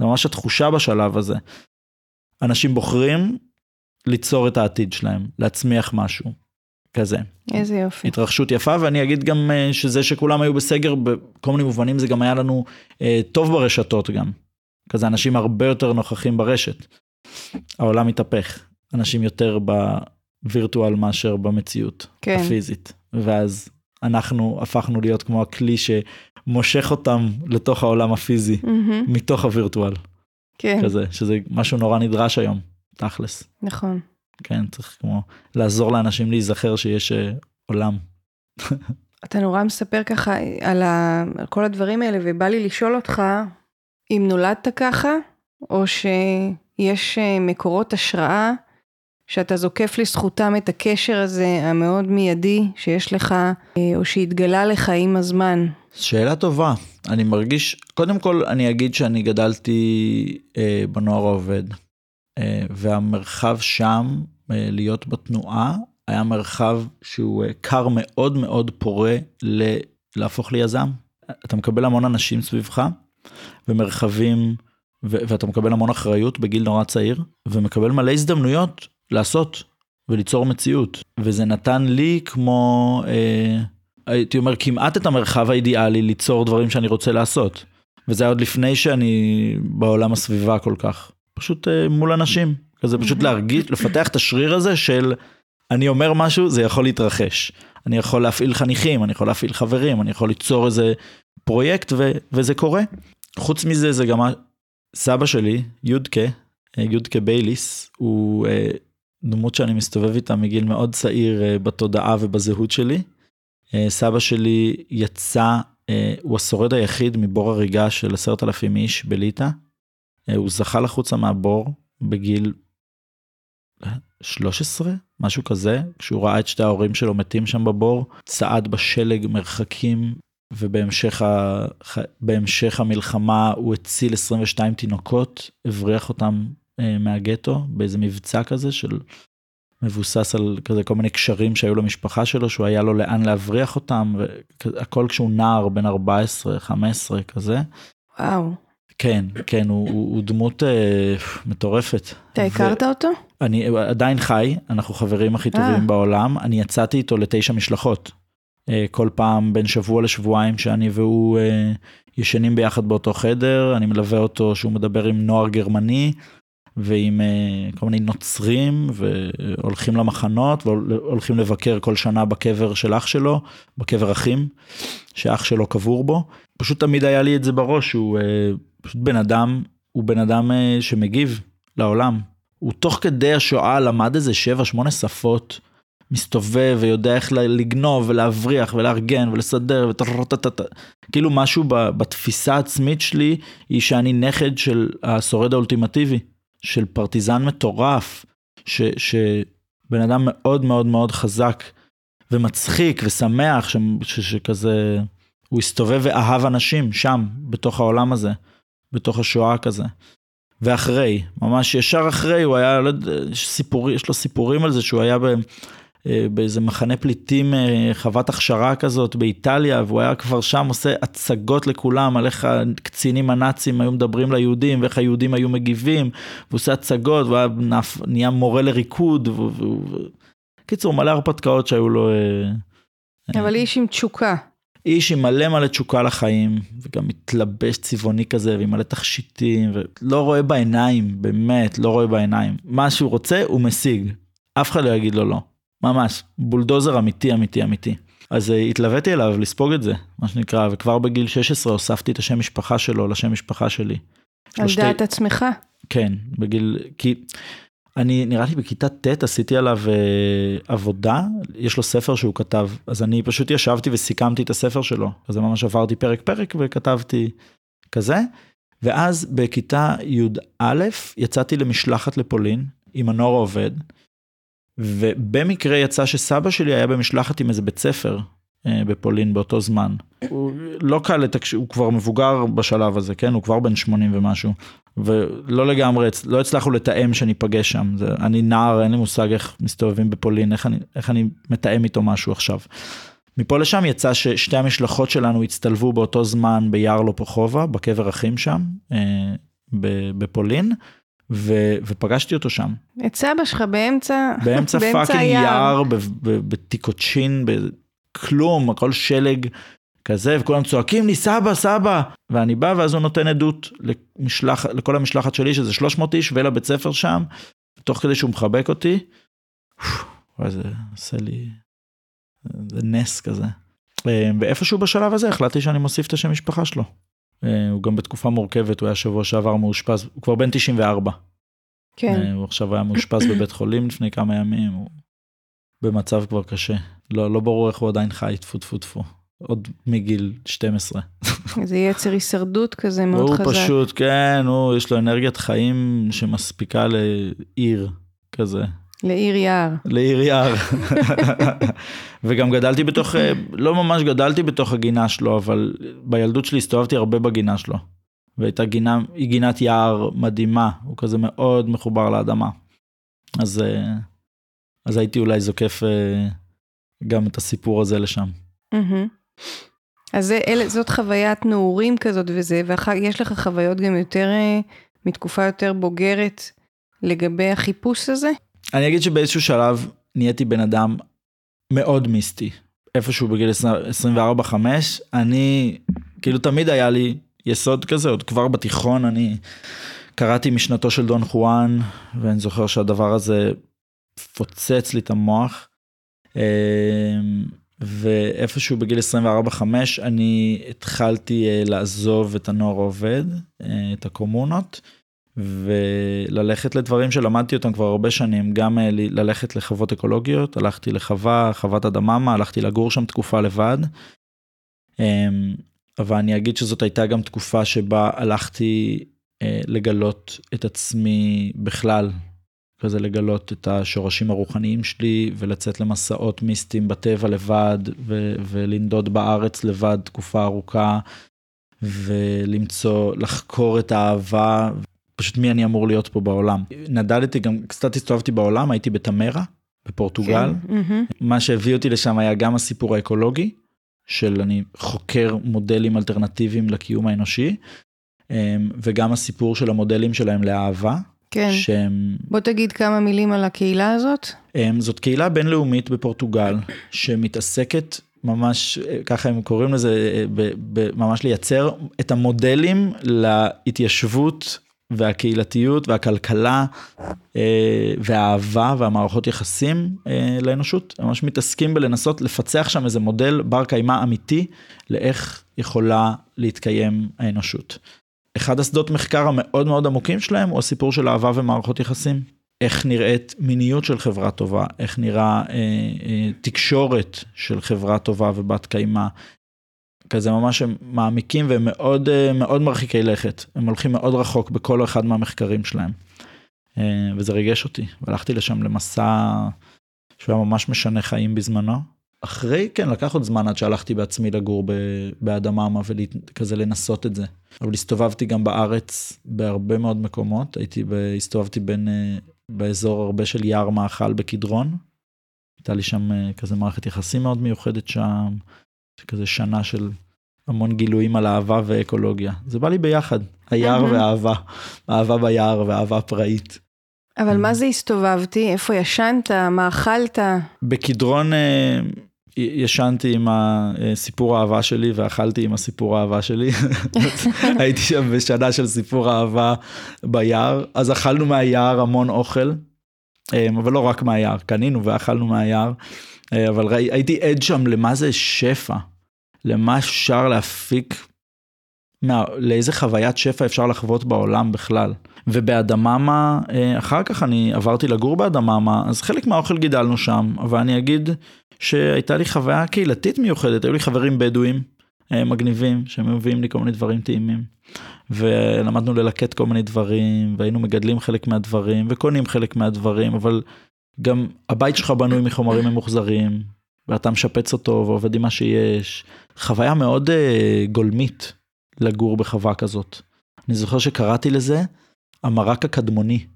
ממש התחושה בשלב הזה. אנשים בוחרים ליצור את העתיד שלהם, להצמיח משהו כזה. איזה יופי. התרחשות יפה ואני אגיד גם אה, שזה שכולם היו בסגר בכל מיני מובנים זה גם היה לנו אה, טוב ברשתות גם. כזה אנשים הרבה יותר נוכחים ברשת. העולם מתהפך, אנשים יותר ב... וירטואל מאשר במציאות כן. הפיזית. ואז אנחנו הפכנו להיות כמו הכלי שמושך אותם לתוך העולם הפיזי, mm-hmm. מתוך הווירטואל. כן. כזה, שזה משהו נורא נדרש היום, תכלס. נכון. כן, צריך כמו לעזור לאנשים להיזכר שיש uh, עולם. אתה נורא מספר ככה על, ה... על כל הדברים האלה, ובא לי לשאול אותך, אם נולדת ככה, או שיש uh, מקורות השראה שאתה זוקף לזכותם את הקשר הזה המאוד מיידי שיש לך, אה, או שהתגלה לך עם הזמן? שאלה טובה. אני מרגיש, קודם כל אני אגיד שאני גדלתי אה, בנוער העובד, אה, והמרחב שם, אה, להיות בתנועה, היה מרחב שהוא אה, קר מאוד מאוד פורה ל, להפוך ליזם. אתה מקבל המון אנשים סביבך, ומרחבים, ו- ואתה מקבל המון אחריות בגיל נורא צעיר, ומקבל מלא הזדמנויות לעשות וליצור מציאות. וזה נתן לי כמו, אה, הייתי אומר, כמעט את המרחב האידיאלי ליצור דברים שאני רוצה לעשות. וזה היה עוד לפני שאני בעולם הסביבה כל כך. פשוט אה, מול אנשים. כזה פשוט להרגיש, לפתח את השריר הזה של אני אומר משהו, זה יכול להתרחש. אני יכול להפעיל חניכים, אני יכול להפעיל חברים, אני יכול ליצור איזה פרויקט ו- וזה קורה. חוץ מזה, זה גם סבא שלי, יודקה, אה, יודקה בייליס, הוא אה, דמות שאני מסתובב איתה מגיל מאוד צעיר אה, בתודעה ובזהות שלי. אה, סבא שלי יצא, אה, הוא השורד היחיד מבור הריגה של עשרת אלפים איש בליטא. הוא זכה לחוצה מהבור בגיל 13, משהו כזה, כשהוא ראה את שתי ההורים שלו מתים שם בבור, צעד בשלג מרחקים, ובהמשך ה... המלחמה הוא הציל 22 תינוקות, הבריח אותם מהגטו באיזה מבצע כזה של מבוסס על כזה כל מיני קשרים שהיו למשפחה שלו, שהוא היה לו לאן להבריח אותם, והכל כשהוא נער, בן 14, 15 כזה. וואו. כן, כן, הוא, הוא, הוא דמות אה, מטורפת. אתה הכרת אותו? אני עדיין חי, אנחנו חברים הכי טובים אה. בעולם, אני יצאתי איתו לתשע משלחות. אה, כל פעם בין שבוע לשבועיים שאני והוא אה, ישנים ביחד באותו חדר, אני מלווה אותו שהוא מדבר עם נוער גרמני ועם אה, כל מיני נוצרים והולכים למחנות והולכים לבקר כל שנה בקבר של אח שלו, בקבר אחים, שאח שלו קבור בו. פשוט תמיד היה לי את זה בראש, הוא אה, פשוט בן אדם, הוא בן אדם אה, שמגיב לעולם. הוא תוך כדי השואה למד איזה 7-8 שפות, מסתובב ויודע איך לגנוב ולהבריח ולארגן ולסדר וטטטטט. כאילו משהו בתפיסה העצמית שלי היא שאני נכד של השורד האולטימטיבי, של פרטיזן מטורף, ש, שבן אדם מאוד מאוד מאוד חזק ומצחיק ושמח, ש, ש, שכזה, הוא הסתובב ואהב אנשים שם, בתוך העולם הזה, בתוך השואה כזה. ואחרי, ממש ישר אחרי, הוא היה, לא יודע, סיפור, יש לו סיפורים על זה שהוא היה ב, באיזה מחנה פליטים, אה, חוות הכשרה כזאת באיטליה, והוא היה כבר שם עושה הצגות לכולם על איך הקצינים הנאצים היו מדברים ליהודים ואיך היהודים היו מגיבים, והוא עושה הצגות, והוא היה נהיה מורה לריקוד, קיצור מלא הרפתקאות שהיו לו. אה, אבל איש עם תשוקה. איש עם מלא מלא תשוקה לחיים, וגם מתלבש צבעוני כזה, ועם מלא תכשיטים, ולא רואה בעיניים, באמת, לא רואה בעיניים. מה שהוא רוצה, הוא משיג. אף אחד לא יגיד לו לא. ממש, בולדוזר אמיתי, אמיתי, אמיתי. אז uh, התלוויתי אליו לספוג את זה, מה שנקרא, וכבר בגיל 16 הוספתי את השם משפחה שלו לשם משפחה שלי. על שתי... דעת עצמך? כן, בגיל, כי אני נראה לי בכיתה ט' עשיתי עליו uh, עבודה, יש לו ספר שהוא כתב, אז אני פשוט ישבתי וסיכמתי את הספר שלו, אז ממש עברתי פרק פרק וכתבתי כזה, ואז בכיתה י"א יצאתי למשלחת לפולין עם הנוער העובד. ובמקרה יצא שסבא שלי היה במשלחת עם איזה בית ספר אה, בפולין באותו זמן. הוא לא קל לתקשר, הוא כבר מבוגר בשלב הזה, כן? הוא כבר בן 80 ומשהו. ולא לגמרי, לא הצלחנו לתאם שניפגש שם. זה, אני נער, אין לי מושג איך מסתובבים בפולין, איך אני, איך אני מתאם איתו משהו עכשיו. מפה לשם יצא ששתי המשלחות שלנו הצטלבו באותו זמן ביער לופוחובה, בקבר אחים שם, אה, בפולין. ו, ופגשתי אותו שם. את סבא שלך באמצע, באמצע fucking יער, בתיקוצ'ין, בכלום, הכל שלג כזה, וכולם צועקים לי סבא, סבא, ואני בא ואז הוא נותן עדות למשלח, לכל המשלחת שלי, שזה 300 איש, ולבית ספר שם, תוך כדי שהוא מחבק אותי, וואי, זה עושה לי, זה נס כזה. אה, ואיפשהו בשלב הזה החלטתי שאני מוסיף את השם משפחה שלו. אה, הוא גם בתקופה מורכבת, הוא היה שבוע שעבר מאושפז, הוא כבר בן 94. כן. אה, הוא עכשיו היה מאושפז בבית חולים לפני כמה ימים, הוא במצב כבר קשה. לא, לא ברור איך הוא עדיין חי, טפו טפו טפו. עוד מגיל 12. איזה יצר הישרדות כזה מאוד חזק. הוא פשוט, כן, הוא, יש לו אנרגיית חיים שמספיקה לעיר כזה. לעיר יער. לעיר יער. וגם גדלתי בתוך, אה, לא ממש גדלתי בתוך הגינה שלו, אבל בילדות שלי הסתובבתי הרבה בגינה שלו. והייתה גינה, היא גינת יער מדהימה, הוא כזה מאוד מחובר לאדמה. אז, אה, אז הייתי אולי זוקף אה, גם את הסיפור הזה לשם. אז אלה, זאת חוויית נעורים כזאת וזה, ויש לך חוויות גם יותר, מתקופה יותר בוגרת לגבי החיפוש הזה? אני אגיד שבאיזשהו שלב נהייתי בן אדם מאוד מיסטי. איפשהו בגיל 24-5, אני, כאילו תמיד היה לי יסוד כזה, עוד כבר בתיכון אני קראתי משנתו של דון חואן, ואני זוכר שהדבר הזה פוצץ לי את המוח. אמ, ואיפשהו בגיל 24-5 אני התחלתי אה, לעזוב את הנוער העובד, אה, את הקומונות. וללכת לדברים שלמדתי אותם כבר הרבה שנים, גם אה, ללכת לחוות אקולוגיות, הלכתי לחווה, חוות אדממה, הלכתי לגור שם תקופה לבד. אמ, אבל אני אגיד שזאת הייתה גם תקופה שבה הלכתי אה, לגלות את עצמי בכלל, כזה לגלות את השורשים הרוחניים שלי ולצאת למסעות מיסטיים בטבע לבד ו- ולנדוד בארץ לבד תקופה ארוכה ולמצוא, לחקור את האהבה פשוט מי אני אמור להיות פה בעולם. נדדתי גם, קצת הסתובבתי בעולם, הייתי בתמרה, בפורטוגל. כן. מה שהביא אותי לשם היה גם הסיפור האקולוגי, של אני חוקר מודלים אלטרנטיביים לקיום האנושי, אמ, וגם הסיפור של המודלים שלהם לאהבה, כן. שהם, בוא תגיד כמה מילים על הקהילה הזאת. אמ, זאת קהילה בינלאומית בפורטוגל, שמתעסקת ממש, אה, ככה הם קוראים לזה, אה, ב- ב- ממש לייצר את המודלים להתיישבות והקהילתיות והכלכלה אה, והאהבה והמערכות יחסים אה, לאנושות. הם ממש מתעסקים בלנסות לפצח שם איזה מודל בר קיימא אמיתי לאיך יכולה להתקיים האנושות. אחד השדות מחקר המאוד מאוד עמוקים שלהם הוא הסיפור של אהבה ומערכות יחסים. איך נראית מיניות של חברה טובה, איך נראה אה, אה, תקשורת של חברה טובה ובת קיימא. כזה ממש הם מעמיקים והם מאוד אה, מאוד מרחיקי לכת, הם הולכים מאוד רחוק בכל אחד מהמחקרים שלהם. אה, וזה ריגש אותי, והלכתי לשם למסע שהוא היה ממש משנה חיים בזמנו. אחרי, כן, לקח עוד זמן עד שהלכתי בעצמי לגור ב- באדממה וכזה לנסות את זה. אבל הסתובבתי גם בארץ בהרבה מאוד מקומות, הייתי, הסתובבתי בין, אה, באזור הרבה של יער מאכל בקדרון. הייתה לי שם כזה מערכת יחסים מאוד מיוחדת שם, כזה שנה של המון גילויים על אהבה ואקולוגיה. זה בא לי ביחד, היער. ואהבה, אהבה ביער ואהבה פראית. אבל מה זה הסתובבתי? איפה ישנת? מה אכלת? בקדרון אה, ישנתי עם הסיפור האהבה שלי ואכלתי עם הסיפור האהבה שלי. הייתי שם בשנה של סיפור אהבה ביער, אז אכלנו מהיער המון אוכל, אה, אבל לא רק מהיער, קנינו ואכלנו מהיער, אבל ראי, הייתי עד שם למה זה שפע, למה אפשר להפיק, מה, לאיזה חוויית שפע אפשר לחוות בעולם בכלל. ובאדממה, אה, אחר כך אני עברתי לגור באדממה, אז חלק מהאוכל גידלנו שם, אבל אני אגיד שהייתה לי חוויה קהילתית מיוחדת, היו לי חברים בדואים אה, מגניבים, שמביאים לי כל מיני דברים טעימים. ולמדנו ללקט כל מיני דברים, והיינו מגדלים חלק מהדברים, וקונים חלק מהדברים, אבל גם הבית שלך בנוי מחומרים ממוחזרים, ואתה משפץ אותו ועובד עם מה שיש. חוויה מאוד אה, גולמית לגור בחווה כזאת. אני זוכר שקראתי לזה המרק הקדמוני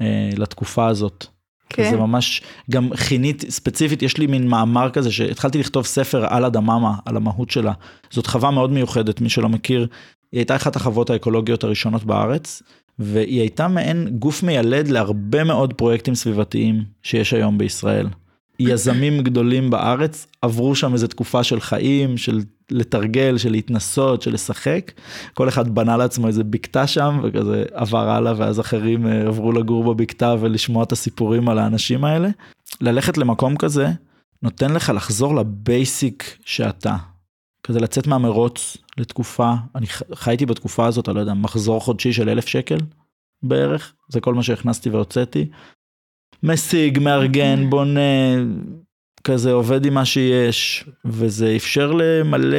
אה, לתקופה הזאת. כן. זה ממש, גם חינית, ספציפית, יש לי מין מאמר כזה שהתחלתי לכתוב ספר על אדממה, על המהות שלה. זאת חווה מאוד מיוחדת, מי שלא מכיר. היא הייתה אחת החוות האקולוגיות הראשונות בארץ, והיא הייתה מעין גוף מיילד להרבה מאוד פרויקטים סביבתיים שיש היום בישראל. יזמים גדולים בארץ עברו שם איזו תקופה של חיים, של לתרגל, של להתנסות, של לשחק. כל אחד בנה לעצמו איזה בקתה שם וכזה עבר הלאה ואז אחרים אה, עברו לגור בבקתה ולשמוע את הסיפורים על האנשים האלה. ללכת למקום כזה נותן לך לחזור לבייסיק שאתה. כזה לצאת מהמרוץ לתקופה, אני חייתי בתקופה הזאת, אני לא יודע, מחזור חודשי של אלף שקל בערך, זה כל מה שהכנסתי והוצאתי. משיג, מארגן, בונה, כזה עובד עם מה שיש, וזה אפשר למלא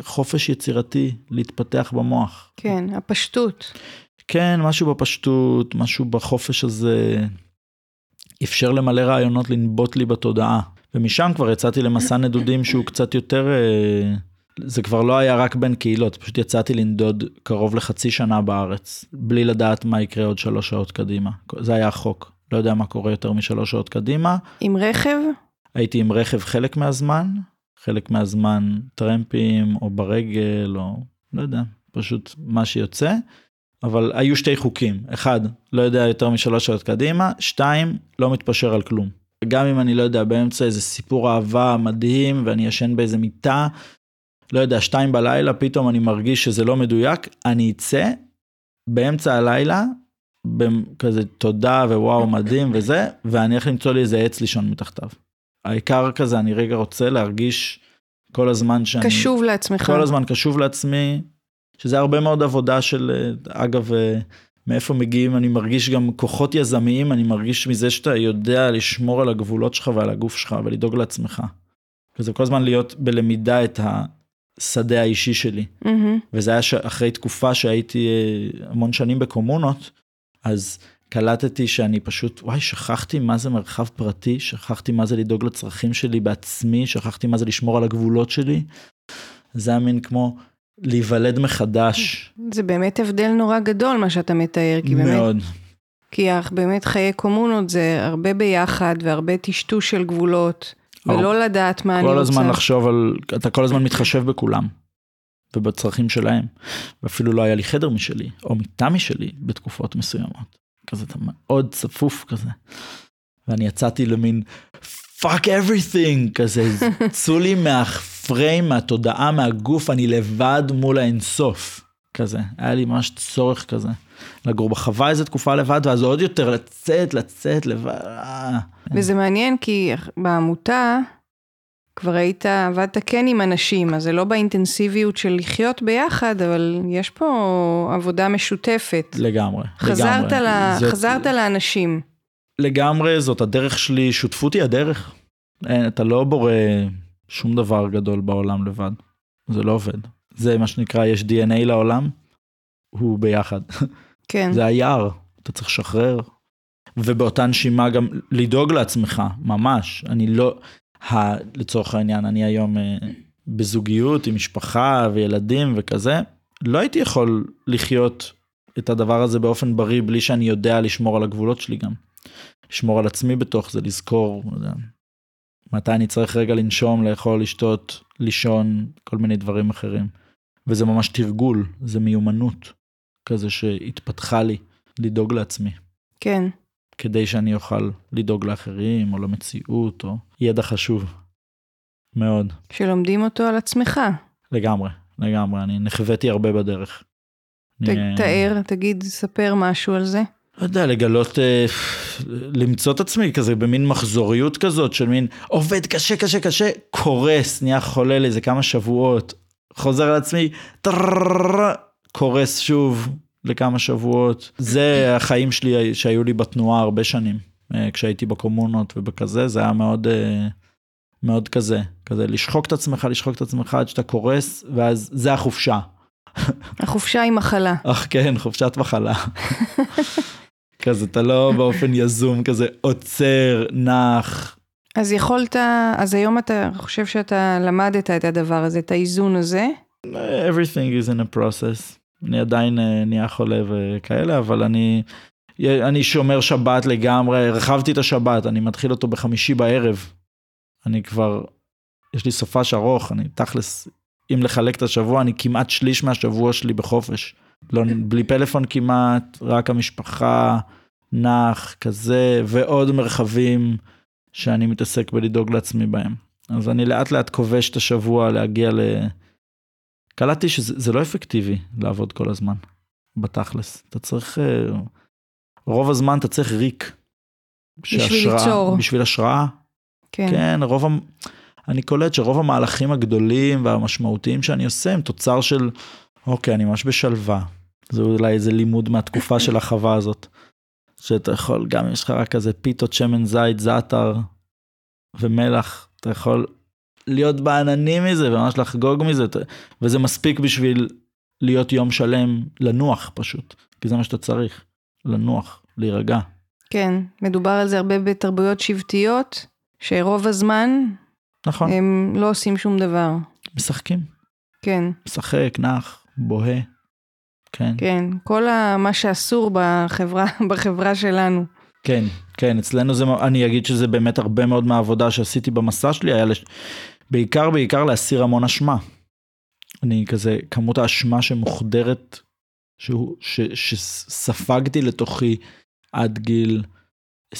חופש יצירתי, להתפתח במוח. כן, הפשטות. כן, משהו בפשטות, משהו בחופש הזה, אפשר למלא רעיונות לנבוט לי בתודעה. ומשם כבר יצאתי למסע נדודים שהוא קצת יותר, אה, זה כבר לא היה רק בין קהילות, פשוט יצאתי לנדוד קרוב לחצי שנה בארץ, בלי לדעת מה יקרה עוד שלוש שעות קדימה. זה היה החוק, לא יודע מה קורה יותר משלוש שעות קדימה. עם רכב? הייתי עם רכב חלק מהזמן, חלק מהזמן טרמפים או ברגל או לא יודע, פשוט מה שיוצא. אבל היו שתי חוקים, אחד, לא יודע יותר משלוש שעות קדימה, שתיים, לא מתפשר על כלום. גם אם אני לא יודע, באמצע איזה סיפור אהבה מדהים ואני ישן באיזה מיטה, לא יודע, שתיים בלילה, פתאום אני מרגיש שזה לא מדויק, אני אצא באמצע הלילה, כזה תודה ווואו מדהים וזה, ואני הולך למצוא לי איזה עץ לישון מתחתיו. העיקר כזה, אני רגע רוצה להרגיש כל הזמן שאני... קשוב לעצמך. כל הזמן קשוב לעצמי, שזה הרבה מאוד עבודה של, אגב, מאיפה מגיעים, אני מרגיש גם כוחות יזמיים, אני מרגיש מזה שאתה יודע לשמור על הגבולות שלך ועל הגוף שלך ולדאוג לעצמך. וזה כל הזמן להיות בלמידה את השדה האישי שלי. Mm-hmm. וזה היה אחרי תקופה שהייתי המון שנים בקומונות, אז קלטתי שאני פשוט, וואי, שכחתי מה זה מרחב פרטי, שכחתי מה זה לדאוג לצרכים שלי בעצמי, שכחתי מה זה לשמור על הגבולות שלי. זה היה מין כמו להיוולד מחדש. זה באמת הבדל נורא גדול מה שאתה מתאר, כי באמת... מאוד. כי באמת חיי קומונות זה הרבה ביחד והרבה טשטוש של גבולות, ולא לדעת מה אני כל רוצה. הזמן לחשוב על, אתה כל הזמן מתחשב בכולם. ובצרכים שלהם. ואפילו לא היה לי חדר משלי, או מיטה משלי, בתקופות מסוימות. כזה אתה מאוד צפוף כזה. ואני יצאתי למין fuck everything כזה, צאו לי מהפריים, מהתודעה, מהגוף, אני לבד מול האינסוף. כזה, היה לי ממש צורך כזה. לגור בחווה איזה תקופה לבד, ואז עוד יותר לצאת, לצאת לבד. וזה מעניין כי בעמותה כבר היית, עבדת כן עם אנשים, אז זה לא באינטנסיביות של לחיות ביחד, אבל יש פה עבודה משותפת. לגמרי, חזרת, לגמרי. ל... זאת- חזרת לאנשים. לגמרי, זאת הדרך שלי, שותפות היא הדרך. אין, אתה לא בורא שום דבר גדול בעולם לבד. זה לא עובד. זה מה שנקרא, יש DNA לעולם, הוא ביחד. כן. זה היער, אתה צריך לשחרר. ובאותה נשימה גם לדאוג לעצמך, ממש. אני לא, ה, לצורך העניין, אני היום אה, בזוגיות עם משפחה וילדים וכזה, לא הייתי יכול לחיות את הדבר הזה באופן בריא בלי שאני יודע לשמור על הגבולות שלי גם. לשמור על עצמי בתוך זה, לזכור, לא יודע, מתי אני צריך רגע לנשום, לאכול, לשתות, לישון, כל מיני דברים אחרים. וזה ממש תרגול, זה מיומנות כזה שהתפתחה לי לדאוג לעצמי, כן. כדי שאני אוכל לדאוג לאחרים או למציאות או ידע חשוב. מאוד, שלומדים אותו על עצמך. לגמרי, לגמרי, אני נחוויתי הרבה בדרך. ת, אני, אה, תאר, תגיד, ספר משהו על זה. לא יודע, לגלות, אה, למצוא את עצמי כזה במין מחזוריות כזאת של מין עובד קשה קשה קשה, קורס, נהיה חולה לאיזה כמה שבועות, חוזר לעצמי, טרררררר, קורס שוב לכמה שבועות. זה החיים שלי שהיו לי בתנועה הרבה שנים, אה, כשהייתי בקומונות ובכזה, זה היה מאוד, אה, מאוד כזה, כזה לשחוק את עצמך, לשחוק את עצמך עד שאתה קורס, ואז זה החופשה. החופשה היא מחלה. אך כן, חופשת מחלה. כזה, אתה לא באופן יזום כזה עוצר, נח. אז יכולת, אז היום אתה חושב שאתה למדת את הדבר הזה, את האיזון הזה. everything is in a process. אני עדיין אה, נהיה חולה וכאלה, אבל אני, אני שומר שבת לגמרי, הרחבתי את השבת, אני מתחיל אותו בחמישי בערב. אני כבר, יש לי סופש ארוך, אני תכלס, אם לחלק את השבוע, אני כמעט שליש מהשבוע שלי בחופש. לא, בלי פלאפון כמעט, רק המשפחה, נח, כזה, ועוד מרחבים שאני מתעסק בלדאוג לעצמי בהם. אז אני לאט לאט כובש את השבוע להגיע ל... קלטתי שזה זה לא אפקטיבי לעבוד כל הזמן, בתכלס. אתה צריך, אה, רוב הזמן אתה צריך ריק. בשביל ליצור. בשביל השראה, כן. כן, רוב, אני קולט שרוב המהלכים הגדולים והמשמעותיים שאני עושה הם תוצר של, אוקיי, אני ממש בשלווה. זה אולי איזה לימוד מהתקופה של החווה הזאת. שאתה יכול, גם אם יש לך רק כזה פיתות שמן זית, זעתר ומלח, אתה יכול להיות בעננים מזה וממש לחגוג מזה, וזה מספיק בשביל להיות יום שלם, לנוח פשוט, כי זה מה שאתה צריך, לנוח, להירגע. כן, מדובר על זה הרבה בתרבויות שבטיות, שרוב הזמן נכון, הם לא עושים שום דבר. משחקים, כן, משחק, נח, בוהה, כן. כן, כל ה, מה שאסור בחברה, בחברה שלנו. כן, כן, אצלנו זה, אני אגיד שזה באמת הרבה מאוד מהעבודה שעשיתי במסע שלי, היה לש... בעיקר, בעיקר להסיר המון אשמה. אני כזה, כמות האשמה שמוחדרת, שהוא, ש, שספגתי לתוכי עד גיל 24-5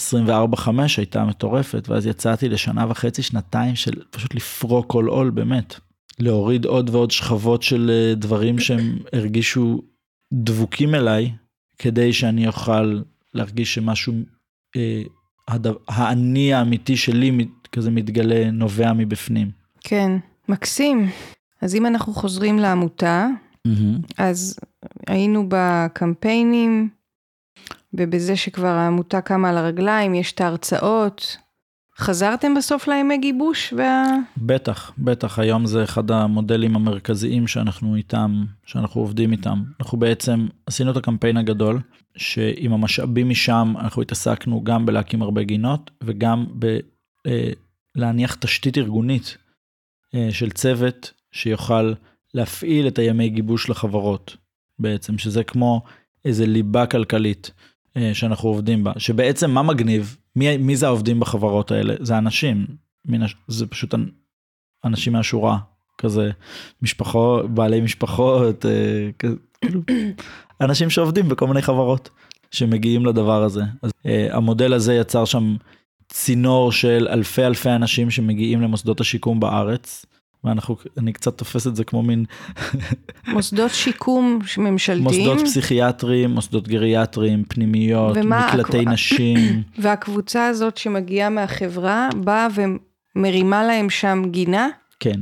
הייתה מטורפת, ואז יצאתי לשנה וחצי, שנתיים של פשוט לפרוק כל עול, באמת. להוריד עוד ועוד שכבות של אה, דברים שהם הרגישו דבוקים אליי, כדי שאני אוכל להרגיש שמשהו, אה, האני האמיתי שלי כזה מתגלה, נובע מבפנים. כן, מקסים. אז אם אנחנו חוזרים לעמותה, אז היינו בקמפיינים, ובזה שכבר העמותה קמה על הרגליים, יש את ההרצאות. חזרתם בסוף לימי גיבוש? וה... בטח, בטח, היום זה אחד המודלים המרכזיים שאנחנו איתם, שאנחנו עובדים איתם. אנחנו בעצם עשינו את הקמפיין הגדול, שעם המשאבים משם אנחנו התעסקנו גם בלהקים הרבה גינות, וגם בלהניח תשתית ארגונית אה, של צוות שיוכל להפעיל את הימי גיבוש לחברות, בעצם, שזה כמו איזה ליבה כלכלית. אה, שאנחנו עובדים בה, שבעצם מה מגניב? מי, מי זה העובדים בחברות האלה? זה אנשים, זה פשוט אנשים מהשורה, כזה משפחות, בעלי משפחות, אה, כאילו, אנשים שעובדים בכל מיני חברות שמגיעים לדבר הזה. אז המודל הזה יצר שם צינור של אלפי אלפי אנשים שמגיעים למוסדות השיקום בארץ. ואנחנו, אני קצת תופס את זה כמו מין... מוסדות שיקום ממשלתיים. מוסדות פסיכיאטריים, מוסדות גריאטריים, פנימיות, מקלטי הקב... נשים. והקבוצה הזאת שמגיעה מהחברה באה ומרימה להם שם גינה? כן,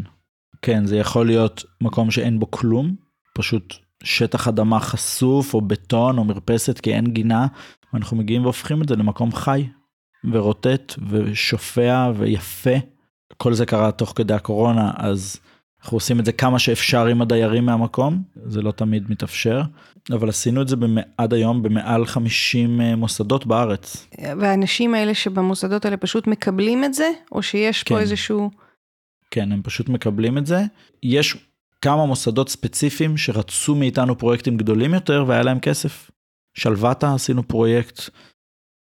כן, זה יכול להיות מקום שאין בו כלום, פשוט שטח אדמה חשוף, או בטון, או מרפסת, כי אין גינה, ואנחנו מגיעים והופכים את זה למקום חי, ורוטט, ושופע, ויפה. כל זה קרה תוך כדי הקורונה, אז אנחנו עושים את זה כמה שאפשר עם הדיירים מהמקום, זה לא תמיד מתאפשר, אבל עשינו את זה עד היום במעל 50 אה, מוסדות בארץ. והאנשים האלה שבמוסדות האלה פשוט מקבלים את זה, או שיש כן. פה איזשהו... כן, הם פשוט מקבלים את זה. יש כמה מוסדות ספציפיים שרצו מאיתנו פרויקטים גדולים יותר והיה להם כסף. שלוותה עשינו פרויקט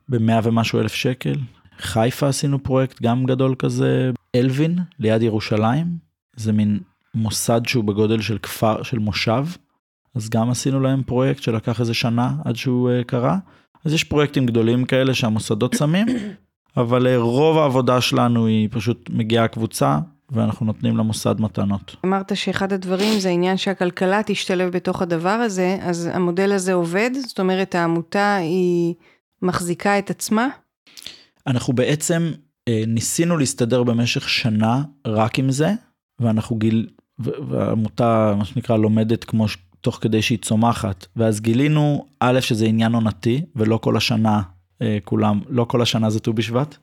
במאה ומשהו אלף שקל, חיפה עשינו פרויקט גם גדול כזה, אלווין ליד ירושלים, זה מין מוסד שהוא בגודל של כפר, של מושב, אז גם עשינו להם פרויקט שלקח איזה שנה עד שהוא uh, קרה. אז יש פרויקטים גדולים כאלה שהמוסדות שמים, אבל uh, רוב העבודה שלנו היא פשוט מגיעה קבוצה, ואנחנו נותנים למוסד מתנות. אמרת שאחד הדברים זה העניין שהכלכלה תשתלב בתוך הדבר הזה, אז המודל הזה עובד? זאת אומרת העמותה היא מחזיקה את עצמה? אנחנו בעצם אה, ניסינו להסתדר במשך שנה רק עם זה, ואנחנו גיל... והעמותה, מה שנקרא, לומדת כמו ש... תוך כדי שהיא צומחת. ואז גילינו, א', שזה עניין עונתי, ולא כל השנה אה, כולם, לא כל השנה זה ט"ו בשבט.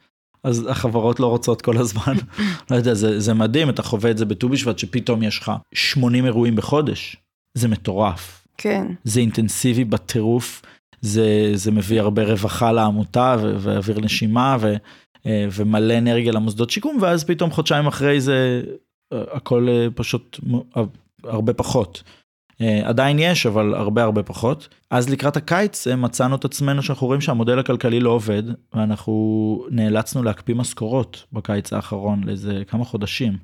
אז החברות לא רוצות כל הזמן, לא יודע, זה, זה מדהים, אתה חווה את זה בט"ו בשבט, שפתאום יש לך 80 אירועים בחודש. זה מטורף. כן. זה אינטנסיבי בטירוף, זה, זה מביא הרבה רווחה לעמותה ואוויר נשימה ו, אה, ומלא אנרגיה למוסדות שיקום, ואז פתאום חודשיים אחרי זה אה, הכל אה, פשוט הרבה פחות. עדיין יש, אבל הרבה הרבה פחות. אז לקראת הקיץ מצאנו את עצמנו שאנחנו רואים שהמודל הכלכלי לא עובד, ואנחנו נאלצנו להקפיא משכורות בקיץ האחרון לאיזה כמה חודשים,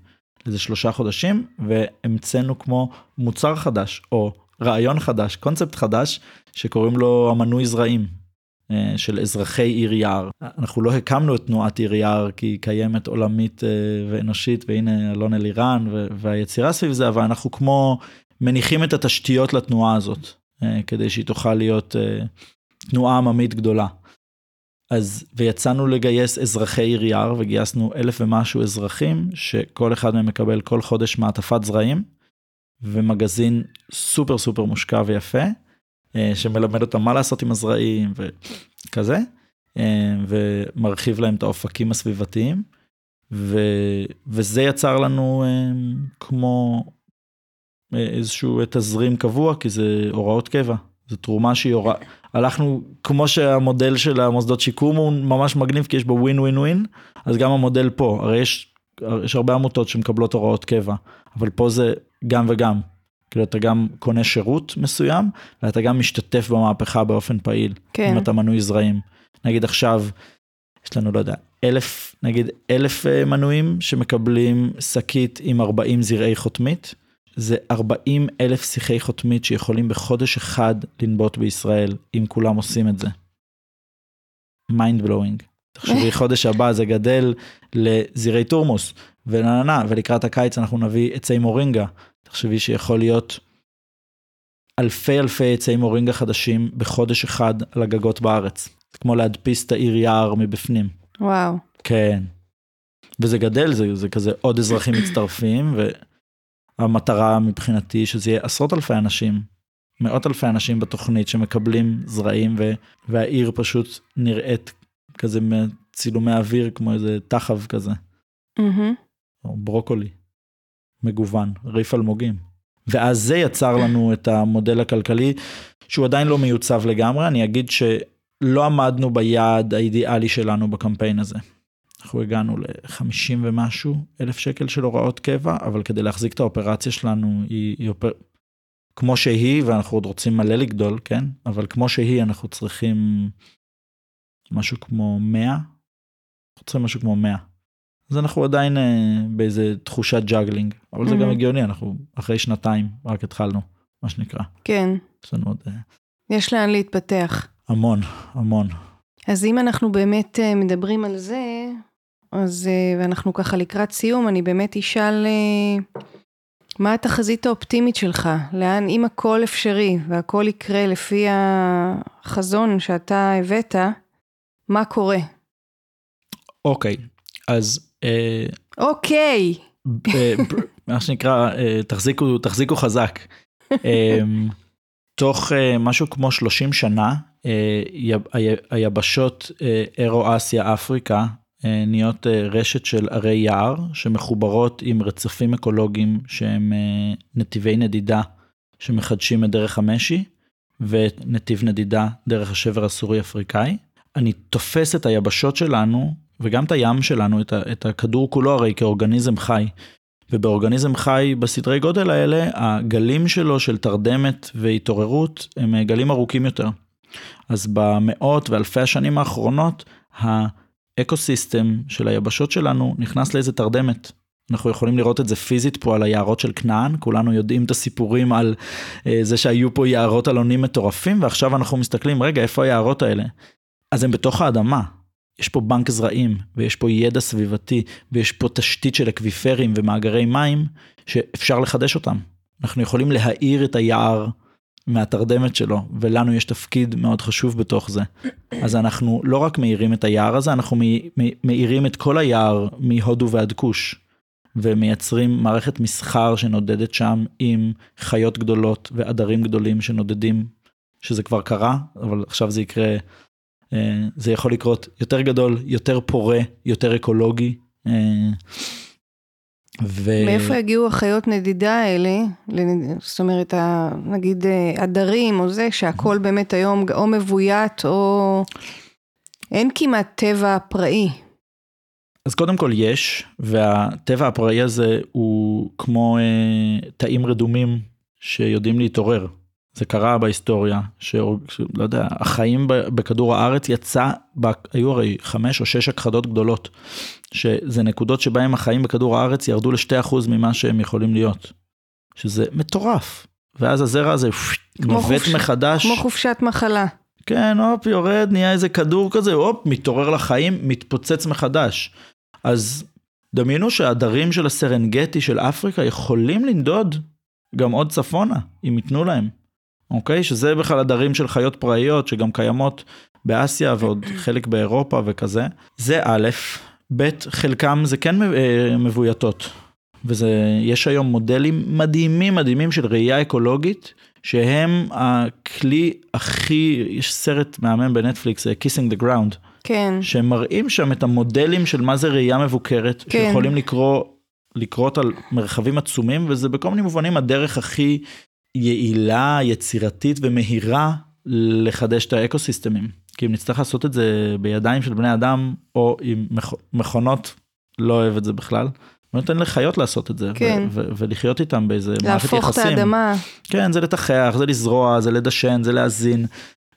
לאיזה שלושה חודשים, והמצאנו כמו מוצר חדש, או רעיון חדש, קונספט חדש, שקוראים לו המנוי זרעים. אה, של אזרחי עיר יער. אנחנו לא הקמנו את תנועת עיר יער כי היא קיימת עולמית אה, ואנושית והנה אלון אלירן והיצירה סביב זה אבל אנחנו כמו מניחים את התשתיות לתנועה הזאת אה, כדי שהיא תוכל להיות תנועה עממית גדולה. אז ויצאנו לגייס אזרחי עיר יער וגייסנו אלף ומשהו אזרחים שכל אחד מהם מקבל כל חודש מעטפת זרעים ומגזין סופר סופר מושקע ויפה. אה, שמלמד אותם מה לעשות עם הזרעים וכזה, אה, ומרחיב להם את האופקים הסביבתיים, ו, וזה יצר לנו אה, כמו איזשהו תזרים קבוע, כי זה הוראות קבע, זו תרומה שהיא הוראה, הלכנו, כמו שהמודל של המוסדות שיקום הוא ממש מגניב, כי יש בו ווין ווין ווין, אז גם המודל פה, הרי יש, יש הרבה עמותות שמקבלות הוראות קבע, אבל פה זה גם וגם. כאילו אתה גם קונה שירות מסוים ואתה גם משתתף במהפכה באופן פעיל. כן. אם אתה מנוי זרעים. נגיד עכשיו יש לנו לא יודע אלף נגיד אלף אה, מנויים שמקבלים שקית עם 40 זרעי חותמית. זה 40 אלף שיחי חותמית שיכולים בחודש אחד לנבוט בישראל אם כולם עושים את זה. mind blowing. תחשבי חודש הבא זה גדל לזרעי תורמוס ונהנה ולקראת הקיץ אנחנו נביא עצי מורינגה תחשבי שיכול להיות אלפי אלפי עצי מורינגה חדשים בחודש אחד על הגגות בארץ. זה כמו להדפיס את העיר יער מבפנים. וואו. כן. וזה גדל, זה, זה כזה עוד אזרחים מצטרפים, והמטרה מבחינתי שזה יהיה עשרות אלפי אנשים, מאות אלפי אנשים בתוכנית שמקבלים זרעים, ו, והעיר פשוט נראית כזה מצילומי אוויר כמו איזה תחב כזה. Mm-hmm. או ברוקולי. מגוון, ריף אלמוגים. ואז זה יצר לנו את המודל הכלכלי, שהוא עדיין לא מיוצב לגמרי, אני אגיד שלא עמדנו ביעד האידיאלי שלנו בקמפיין הזה. אנחנו הגענו ל-50 ומשהו אלף שקל של הוראות קבע, אבל כדי להחזיק את האופרציה שלנו, היא, היא אופר... כמו שהיא, ואנחנו עוד רוצים מלא לגדול, כן? אבל כמו שהיא, אנחנו צריכים משהו כמו 100. אנחנו צריכים משהו כמו 100. אז אנחנו עדיין אה, באיזה תחושת juggling, אבל זה גם Mhm. הגיוני, אנחנו אחרי שנתיים רק התחלנו, מה שנקרא. כן, יש לנו עוד אה, יש לאן להתפתח. המון, המון. אז אם אנחנו באמת אה, מדברים על זה, אז אה, ואנחנו ככה לקראת סיום, אני באמת אשאל אה, מה התחזית האופטימית שלך? לאן, אם הכל אפשרי והכל יקרה לפי החזון שאתה הבאת, מה קורה? אוקיי, אז אה, אוקיי, ב- ב- מה שנקרא, אה, תחזיקו, תחזיקו חזק. אה, תוך אה, משהו כמו 30 שנה, אה, היבשות אה, אירו-אסיה, אפריקה, אה, נהיות אה, רשת של ערי יער שמחוברות עם רצפים אקולוגיים שהם אה, נתיבי נדידה שמחדשים את דרך המשי ונתיב נדידה דרך השבר הסורי-אפריקאי. אני תופס את היבשות שלנו וגם את הים שלנו, את, ה- את הכדור כולו הרי כאורגניזם חי. ובאורגניזם חי בסדרי גודל האלה, הגלים שלו של תרדמת והתעוררות הם אה, גלים ארוכים יותר. אז במאות ואלפי השנים האחרונות, האקוסיסטם של היבשות שלנו נכנס לאיזה תרדמת. אנחנו יכולים לראות את זה פיזית פה על היערות של כנען, כולנו יודעים את הסיפורים על אה, זה שהיו פה יערות אלונים מטורפים, ועכשיו אנחנו מסתכלים, רגע, איפה היערות האלה? אז הם בתוך האדמה. יש פה בנק זרעים, ויש פה ידע סביבתי, ויש פה תשתית של אקוויפרים ומאגרי מים, שאפשר לחדש אותם. אנחנו יכולים להאיר את היער מהתרדמת שלו, ולנו יש תפקיד מאוד חשוב בתוך זה. אז אנחנו לא רק מאירים את היער הזה, אנחנו מאירים את כל היער מהודו ועד כוש, ומייצרים מערכת מסחר שנודדת שם עם חיות גדולות ועדרים גדולים שנודדים, שזה כבר קרה, אבל עכשיו זה יקרה, זה יכול לקרות יותר גדול, יותר פורה, יותר אקולוגי. אה, ו... מאיפה יגיעו החיות נדידה האלה? זאת אומרת, נגיד אה, עדרים או זה, שהכל באמת היום או מבוית או... אין כמעט טבע פראי. אז קודם כל יש, והטבע הפראי הזה הוא כמו אה, תאים רדומים שיודעים להתעורר. זה קרה בהיסטוריה, שלא יודע, החיים בכדור הארץ יצא, היו הרי חמש או שש הכחדות גדולות, שזה נקודות שבהם החיים בכדור הארץ ירדו ל-2% ממה שהם יכולים להיות, שזה מטורף. ואז הזרע הזה נובט חופש- מחדש. כמו חופשת מחלה. כן, הופ, יורד, נהיה איזה כדור כזה, הופ, מתעורר לחיים, מתפוצץ מחדש. אז דמיינו שהעדרים של הסרנגטי של אפריקה יכולים לנדוד גם עוד צפונה, אם ייתנו להם. אוקיי? שזה בכלל עדרים של חיות פראיות שגם קיימות באסיה ועוד חלק באירופה וכזה. זה א', ב', חלקם זה כן אה, מבויתות. וזה, יש היום מודלים מדהימים מדהימים של ראייה אקולוגית, שהם הכלי הכי, יש סרט מהמם בנטפליקס, אה, Kissing the Ground, כן. שמראים שם את המודלים של מה זה ראייה מבוקרת, כן. שיכולים לקרוא, לקרות על מרחבים עצומים, וזה בכל מיני מובנים הדרך הכי יעילה, יצירתית ומהירה לחדש את האקוסיסטמים. כי אם נצטרך לעשות את זה בידיים של בני אדם, או עם מכ- מכונות, לא אוהב את זה בכלל. בוא ניתן לחיות לעשות את זה, ו- כן. ו- ולחיות איתם באיזה מערכת יחסים. להפוך את האדמה. כן, זה לתחח, זה לזרוע, זה לדשן, זה להזין.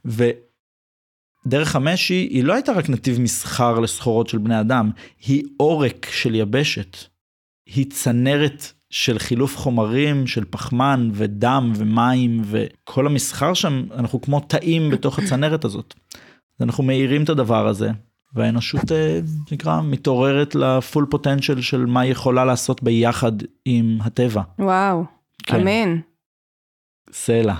ודרך המשי היא לא הייתה רק נתיב מסחר לסחורות של בני אדם, היא עורק של יבשת. היא צנרת של חילוף חומרים, של פחמן ודם ומים וכל המסחר שם, אנחנו כמו תאים בתוך הצנרת הזאת. אנחנו מאירים את הדבר הזה, והאנושות אה, נקרא מתעוררת לפול פוטנציאל של מה היא יכולה לעשות ביחד עם הטבע. וואו, כן. אמן. סלע.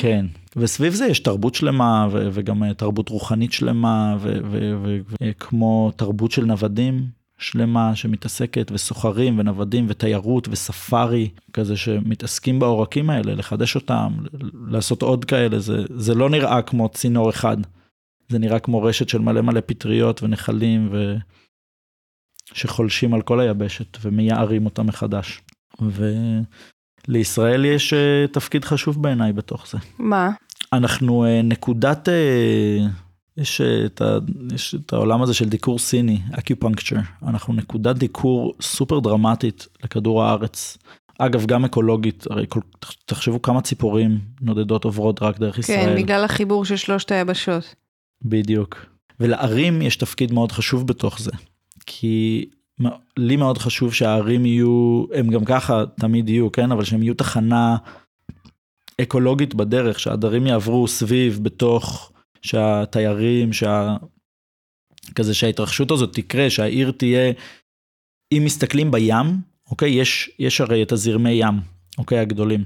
כן, וסביב זה יש תרבות שלמה ו- וגם אה, תרבות רוחנית שלמה וכמו תרבות של נוודים שלמה שמתעסקת וסוחרים ונוודים ותיירות וספארי כזה שמתעסקים בעורקים האלה לחדש אותם לעשות עוד כאלה זה זה לא נראה כמו צינור אחד זה נראה כמו רשת של מלא מלא פטריות ונחלים ו... שחולשים על כל היבשת ומייערים אותה מחדש. ולישראל יש אה, תפקיד חשוב בעיניי בתוך זה. מה? אנחנו אה, נקודת, אה, יש, אה, את ה, יש את העולם הזה של דיקור סיני, אקיופונקצ'ר, אנחנו נקודת דיקור סופר דרמטית לכדור הארץ. אגב, גם אקולוגית, הרי כל, תחשבו כמה ציפורים נודדות עוברות רק דרך ישראל. כן, בגלל החיבור של שלושת היבשות. בדיוק. ולערים יש תפקיד מאוד חשוב בתוך זה. כי לי מאוד חשוב שהערים יהיו, הם גם ככה תמיד יהיו, כן? אבל שהם יהיו תחנה אקולוגית בדרך, שהעדרים יעברו סביב, בתוך, שהתיירים, שה... כזה שההתרחשות הזאת תקרה, שהעיר תהיה, אם מסתכלים בים, אוקיי? יש, יש הרי את הזרמי ים, אוקיי? הגדולים.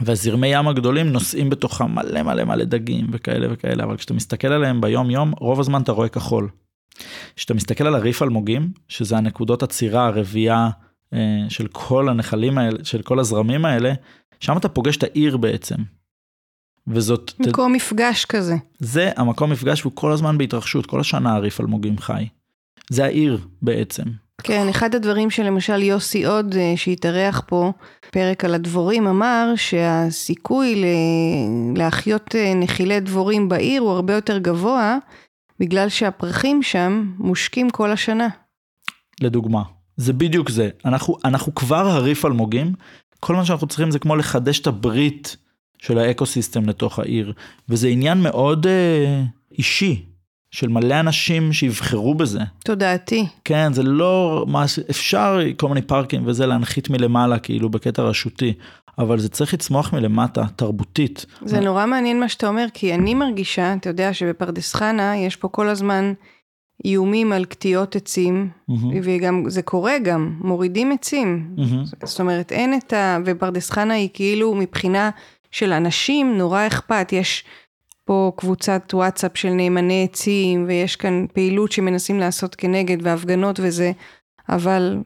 והזרמי ים הגדולים נושאים בתוכם מלא מלא מלא דגים וכאלה וכאלה, אבל כשאתה מסתכל עליהם ביום יום, רוב הזמן אתה רואה כחול. כשאתה מסתכל על הריף אלמוגים, שזה הנקודות עצירה, הרבייה אה, של כל הנחלים האלה, של כל הזרמים האלה, שם אתה פוגש את העיר בעצם. וזאת... מקום ת... מפגש כזה. זה המקום מפגש והוא כל הזמן בהתרחשות, כל השנה הריף אלמוגים חי. זה העיר בעצם. כן, אחד הדברים שלמשל יוסי עוד, אה, שהתארח פה, פרק על הדבורים, אמר שהסיכוי להחיות אה, נחילי דבורים בעיר הוא הרבה יותר גבוה, בגלל שהפרחים שם מושקים כל השנה. לדוגמה, זה בדיוק זה. אנחנו, אנחנו כבר הריף אלמוגים, כל מה שאנחנו צריכים זה כמו לחדש את הברית של האקוסיסטם לתוך העיר, וזה עניין מאוד אה, אישי. של מלא אנשים שיבחרו בזה. תודעתי. כן, זה לא מה אפשר כל מיני פארקים וזה להנחית מלמעלה, כאילו בקטע רשותי, אבל זה צריך לצמוח מלמטה, תרבותית. זה נורא מעניין מה שאתה אומר, כי אני מרגישה, אתה יודע שבפרדס חנה יש פה כל הזמן איומים על קטיעות עצים, mm-hmm. וגם, זה קורה גם, מורידים עצים. Mm-hmm. זאת אומרת, אין את ה... ופרדס חנה היא כאילו מבחינה של אנשים נורא אכפת, יש... פה קבוצת וואטסאפ של נאמני עצים, ויש כאן פעילות שמנסים לעשות כנגד והפגנות וזה, אבל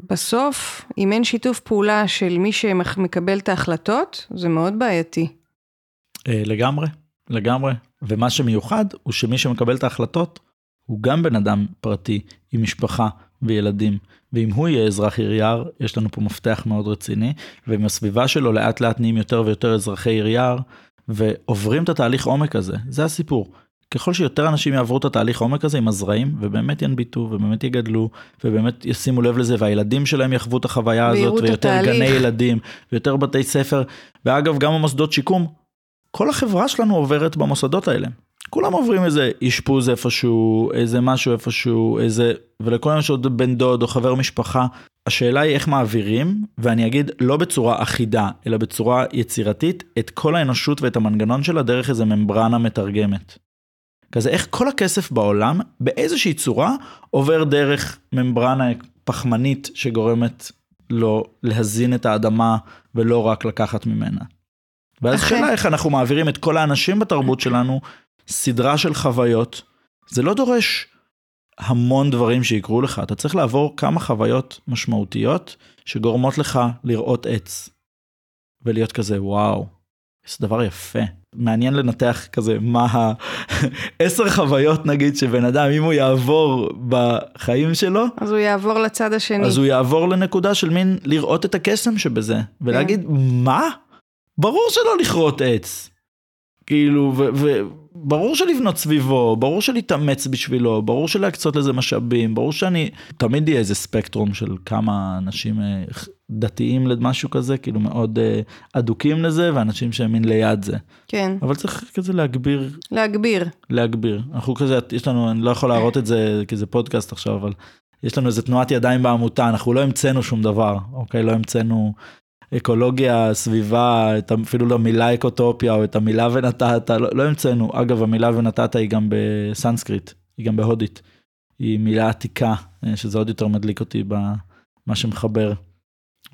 בסוף, אם אין שיתוף פעולה של מי שמקבל את ההחלטות, זה מאוד בעייתי. אה, לגמרי, לגמרי. ומה שמיוחד הוא שמי שמקבל את ההחלטות הוא גם בן אדם פרטי עם משפחה וילדים. ואם הוא יהיה אזרח עיר יש לנו פה מפתח מאוד רציני, ועם הסביבה שלו לאט לאט נהיים יותר ויותר אזרחי עיר ועוברים את התהליך עומק הזה, זה הסיפור. ככל שיותר אנשים יעברו את התהליך עומק הזה עם הזרעים, ובאמת ינביטו, ובאמת יגדלו, ובאמת ישימו לב לזה, והילדים שלהם יחוו את החוויה הזאת, ויותר התהליך. גני ילדים, ויותר בתי ספר, ואגב, גם המוסדות שיקום, כל החברה שלנו עוברת במוסדות האלה. כולם עוברים איזה אשפוז איפשהו, איזה משהו איפשהו, איזה, ולכולם יש עוד בן דוד או חבר משפחה. השאלה היא איך מעבירים, ואני אגיד לא בצורה אחידה, אלא בצורה יצירתית, את כל האנושות ואת המנגנון שלה דרך איזה ממברנה מתרגמת. כזה איך כל הכסף בעולם, באיזושהי צורה, עובר דרך ממברנה פחמנית שגורמת לו להזין את האדמה ולא רק לקחת ממנה. ואז השאלה איך אנחנו מעבירים את כל האנשים בתרבות שלנו סדרה של חוויות. זה לא דורש המון דברים שיקרו לך, אתה צריך לעבור כמה חוויות משמעותיות שגורמות לך לראות עץ. ולהיות כזה, וואו, איזה דבר יפה. מעניין לנתח כזה מה העשר חוויות נגיד שבן אדם אם הוא יעבור בחיים שלו אז הוא יעבור לצד השני אז הוא יעבור לנקודה של מין לראות את הקסם שבזה ולהגיד כן. מה ברור שלא לכרות עץ כאילו וברור שלבנות סביבו, ברור שלהתאמץ בשבילו, ברור שלהקצות לזה משאבים, ברור שאני, תמיד יהיה איזה ספקטרום של כמה אנשים אה, דתיים למשהו כזה, כאילו מאוד אה, אדוקים לזה, ואנשים שהם מין ליד זה. כן. אבל צריך כזה להגביר. להגביר. להגביר. אנחנו כזה, יש לנו, אני לא יכול להראות את זה כי זה פודקאסט עכשיו, אבל יש לנו איזה תנועת ידיים בעמותה, אנחנו לא המצאנו שום דבר, אוקיי? לא המצאנו אקולוגיה, סביבה, את אפילו למילה אקוטופיה או את המילה ונתת, לא, לא המצאנו. אגב, המילה ונתת היא גם בסנסקריט, היא גם בהודית. היא מילה עתיקה, אה, שזה עוד יותר מדליק אותי במה שמחבר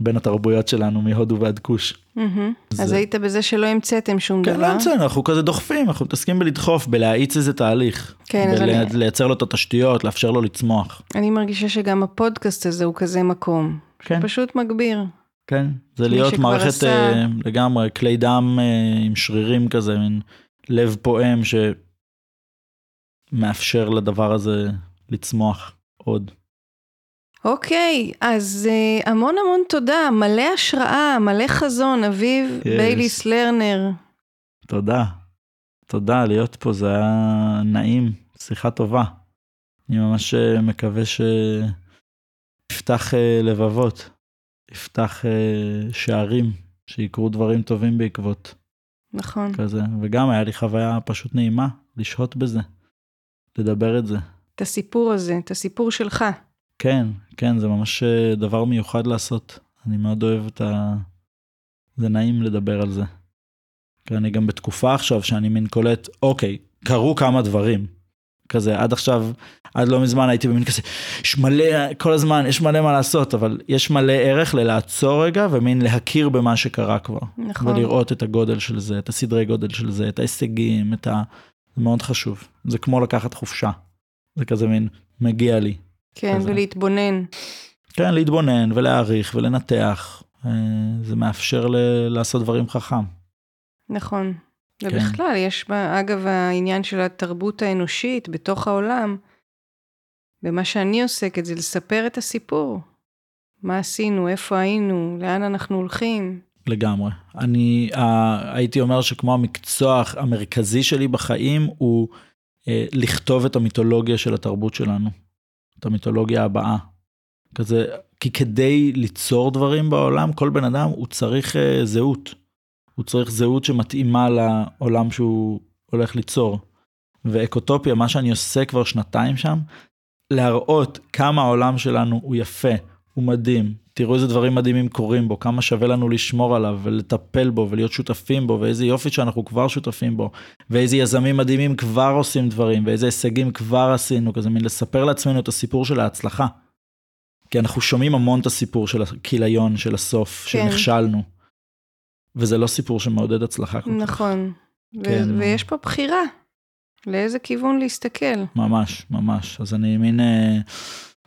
בין התרבויות שלנו מהודו ועד כוש. Mm-hmm. זה... אז היית בזה שלא המצאתם שום כן, דבר? כן, לא המצאנו, אנחנו כזה דוחפים, אנחנו מתעסקים בלדחוף, בלהאיץ איזה תהליך. כן, אני... לייצר לו את התשתיות, לאפשר לו לצמוח. אני מרגישה שגם הפודקאסט הזה הוא כזה מקום. כן. פשוט מגביר. כן, זה להיות מערכת עשה... uh, לגמרי, כלי דם uh, עם שרירים כזה, מין לב פועם שמאפשר לדבר הזה לצמוח עוד. אוקיי, אז uh, המון המון תודה, מלא השראה, מלא חזון, אביב yes. בייליס לרנר. תודה, תודה, להיות פה זה היה נעים, שיחה טובה. אני ממש מקווה שיפתח לבבות. יפתח אה, שערים, שיקרו דברים טובים בעקבות. נכון. כזה, וגם היה לי חוויה פשוט נעימה לשהות בזה, לדבר את זה. את הסיפור הזה, את הסיפור שלך. כן, כן, זה ממש אה, דבר מיוחד לעשות. אני מאוד אוהב את ה... זה נעים לדבר על זה. כי אני גם בתקופה עכשיו שאני מין קולט, אוקיי, קרו כמה דברים. כזה, עד עכשיו, עד לא מזמן הייתי במין כזה, יש מלא, כל הזמן, יש מלא מה לעשות, אבל יש מלא ערך ללעצור רגע ומין להכיר במה שקרה כבר. נכון. ולראות את הגודל של זה, את הסדרי גודל של זה, את ההישגים, את ה... זה מאוד חשוב. זה כמו לקחת חופשה. זה כזה מין, מגיע לי. כן, כזה. ולהתבונן. כן, להתבונן ולהעריך ולנתח. אה, זה מאפשר ל- לעשות דברים חכם. נכון. כן. ובכלל, יש בה, אגב, העניין של התרבות האנושית בתוך העולם, במה שאני עוסקת זה לספר את הסיפור. מה עשינו, איפה היינו, לאן אנחנו הולכים. לגמרי. אני uh, הייתי אומר שכמו המקצוע המרכזי שלי בחיים הוא uh, לכתוב את המיתולוגיה של התרבות שלנו. את המיתולוגיה הבאה. כזה, כי כדי ליצור דברים בעולם, כל בן אדם הוא צריך uh, זהות. הוא צריך זהות שמתאימה לעולם שהוא הולך ליצור. ואקוטופיה, מה שאני עושה כבר שנתיים שם, להראות כמה העולם שלנו הוא יפה, הוא מדהים, תראו איזה דברים מדהימים קורים בו, כמה שווה לנו לשמור עליו ולטפל בו ולהיות שותפים בו, ואיזה יופי שאנחנו כבר שותפים בו, ואיזה יזמים מדהימים כבר עושים דברים, ואיזה הישגים כבר עשינו, כזה מין לספר לעצמנו את הסיפור של ההצלחה. כי אנחנו שומעים המון את הסיפור של הכיליון, של הסוף, כן. שנכשלנו. וזה לא סיפור שמעודד הצלחה כל כך. נכון. ו- כן. ויש פה בחירה, לאיזה כיוון להסתכל. ממש, ממש. אז אני מין אה,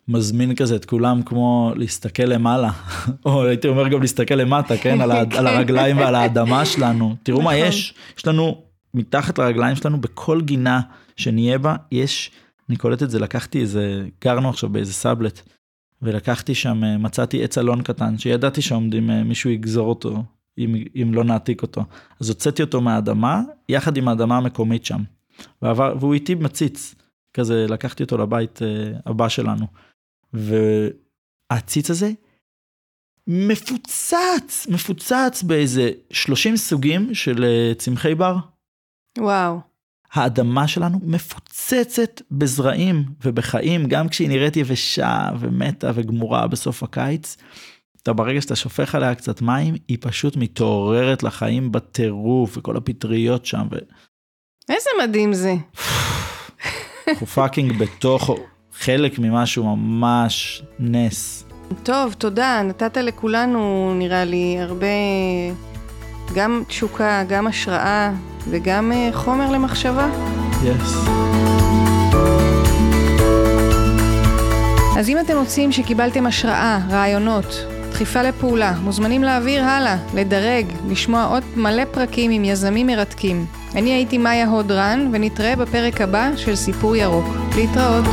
מזמין כזה את כולם כמו להסתכל למעלה, או הייתי אומר גם להסתכל למטה, כן? על, ה- כן. על הרגליים ועל האדמה שלנו. תראו מה נכון. יש, יש לנו מתחת לרגליים שלנו, בכל גינה שנהיה בה, יש, אני קולט את זה, לקחתי איזה, גרנו עכשיו באיזה סאבלט, ולקחתי שם, אה, מצאתי עץ אלון קטן, שידעתי שעומדים, אה, מישהו יגזור אותו, אם, אם לא נעתיק אותו. אז הוצאתי אותו מהאדמה, יחד עם האדמה המקומית שם. ועבר, והוא איתי מציץ, כזה לקחתי אותו לבית אה, הבא שלנו. והציץ הזה מפוצץ, מפוצץ באיזה 30 סוגים של אה, צמחי בר. וואו. האדמה שלנו מפוצצת בזרעים ובחיים, גם כשהיא נראית יבשה ומתה וגמורה בסוף הקיץ. אתה ברגע שאתה שופך עליה קצת מים, היא פשוט מתעוררת לחיים בטירוף, וכל הפטריות שם, איזה מדהים זה. אנחנו fucking בתוך חלק ממשהו ממש נס. טוב, תודה. נתת לכולנו, נראה לי, הרבה... גם תשוקה, גם השראה וגם אה, חומר למחשבה. yes. אז אם אתם מוצאים שקיבלתם השראה, רעיונות, דחיפה לפעולה, מוזמנים להעביר הלאה, לדרג, לשמוע עוד מלא פרקים עם יזמים מרתקים. אני הייתי מאיה הודרן, ונתראה בפרק הבא של סיפור ירוק. להתראות.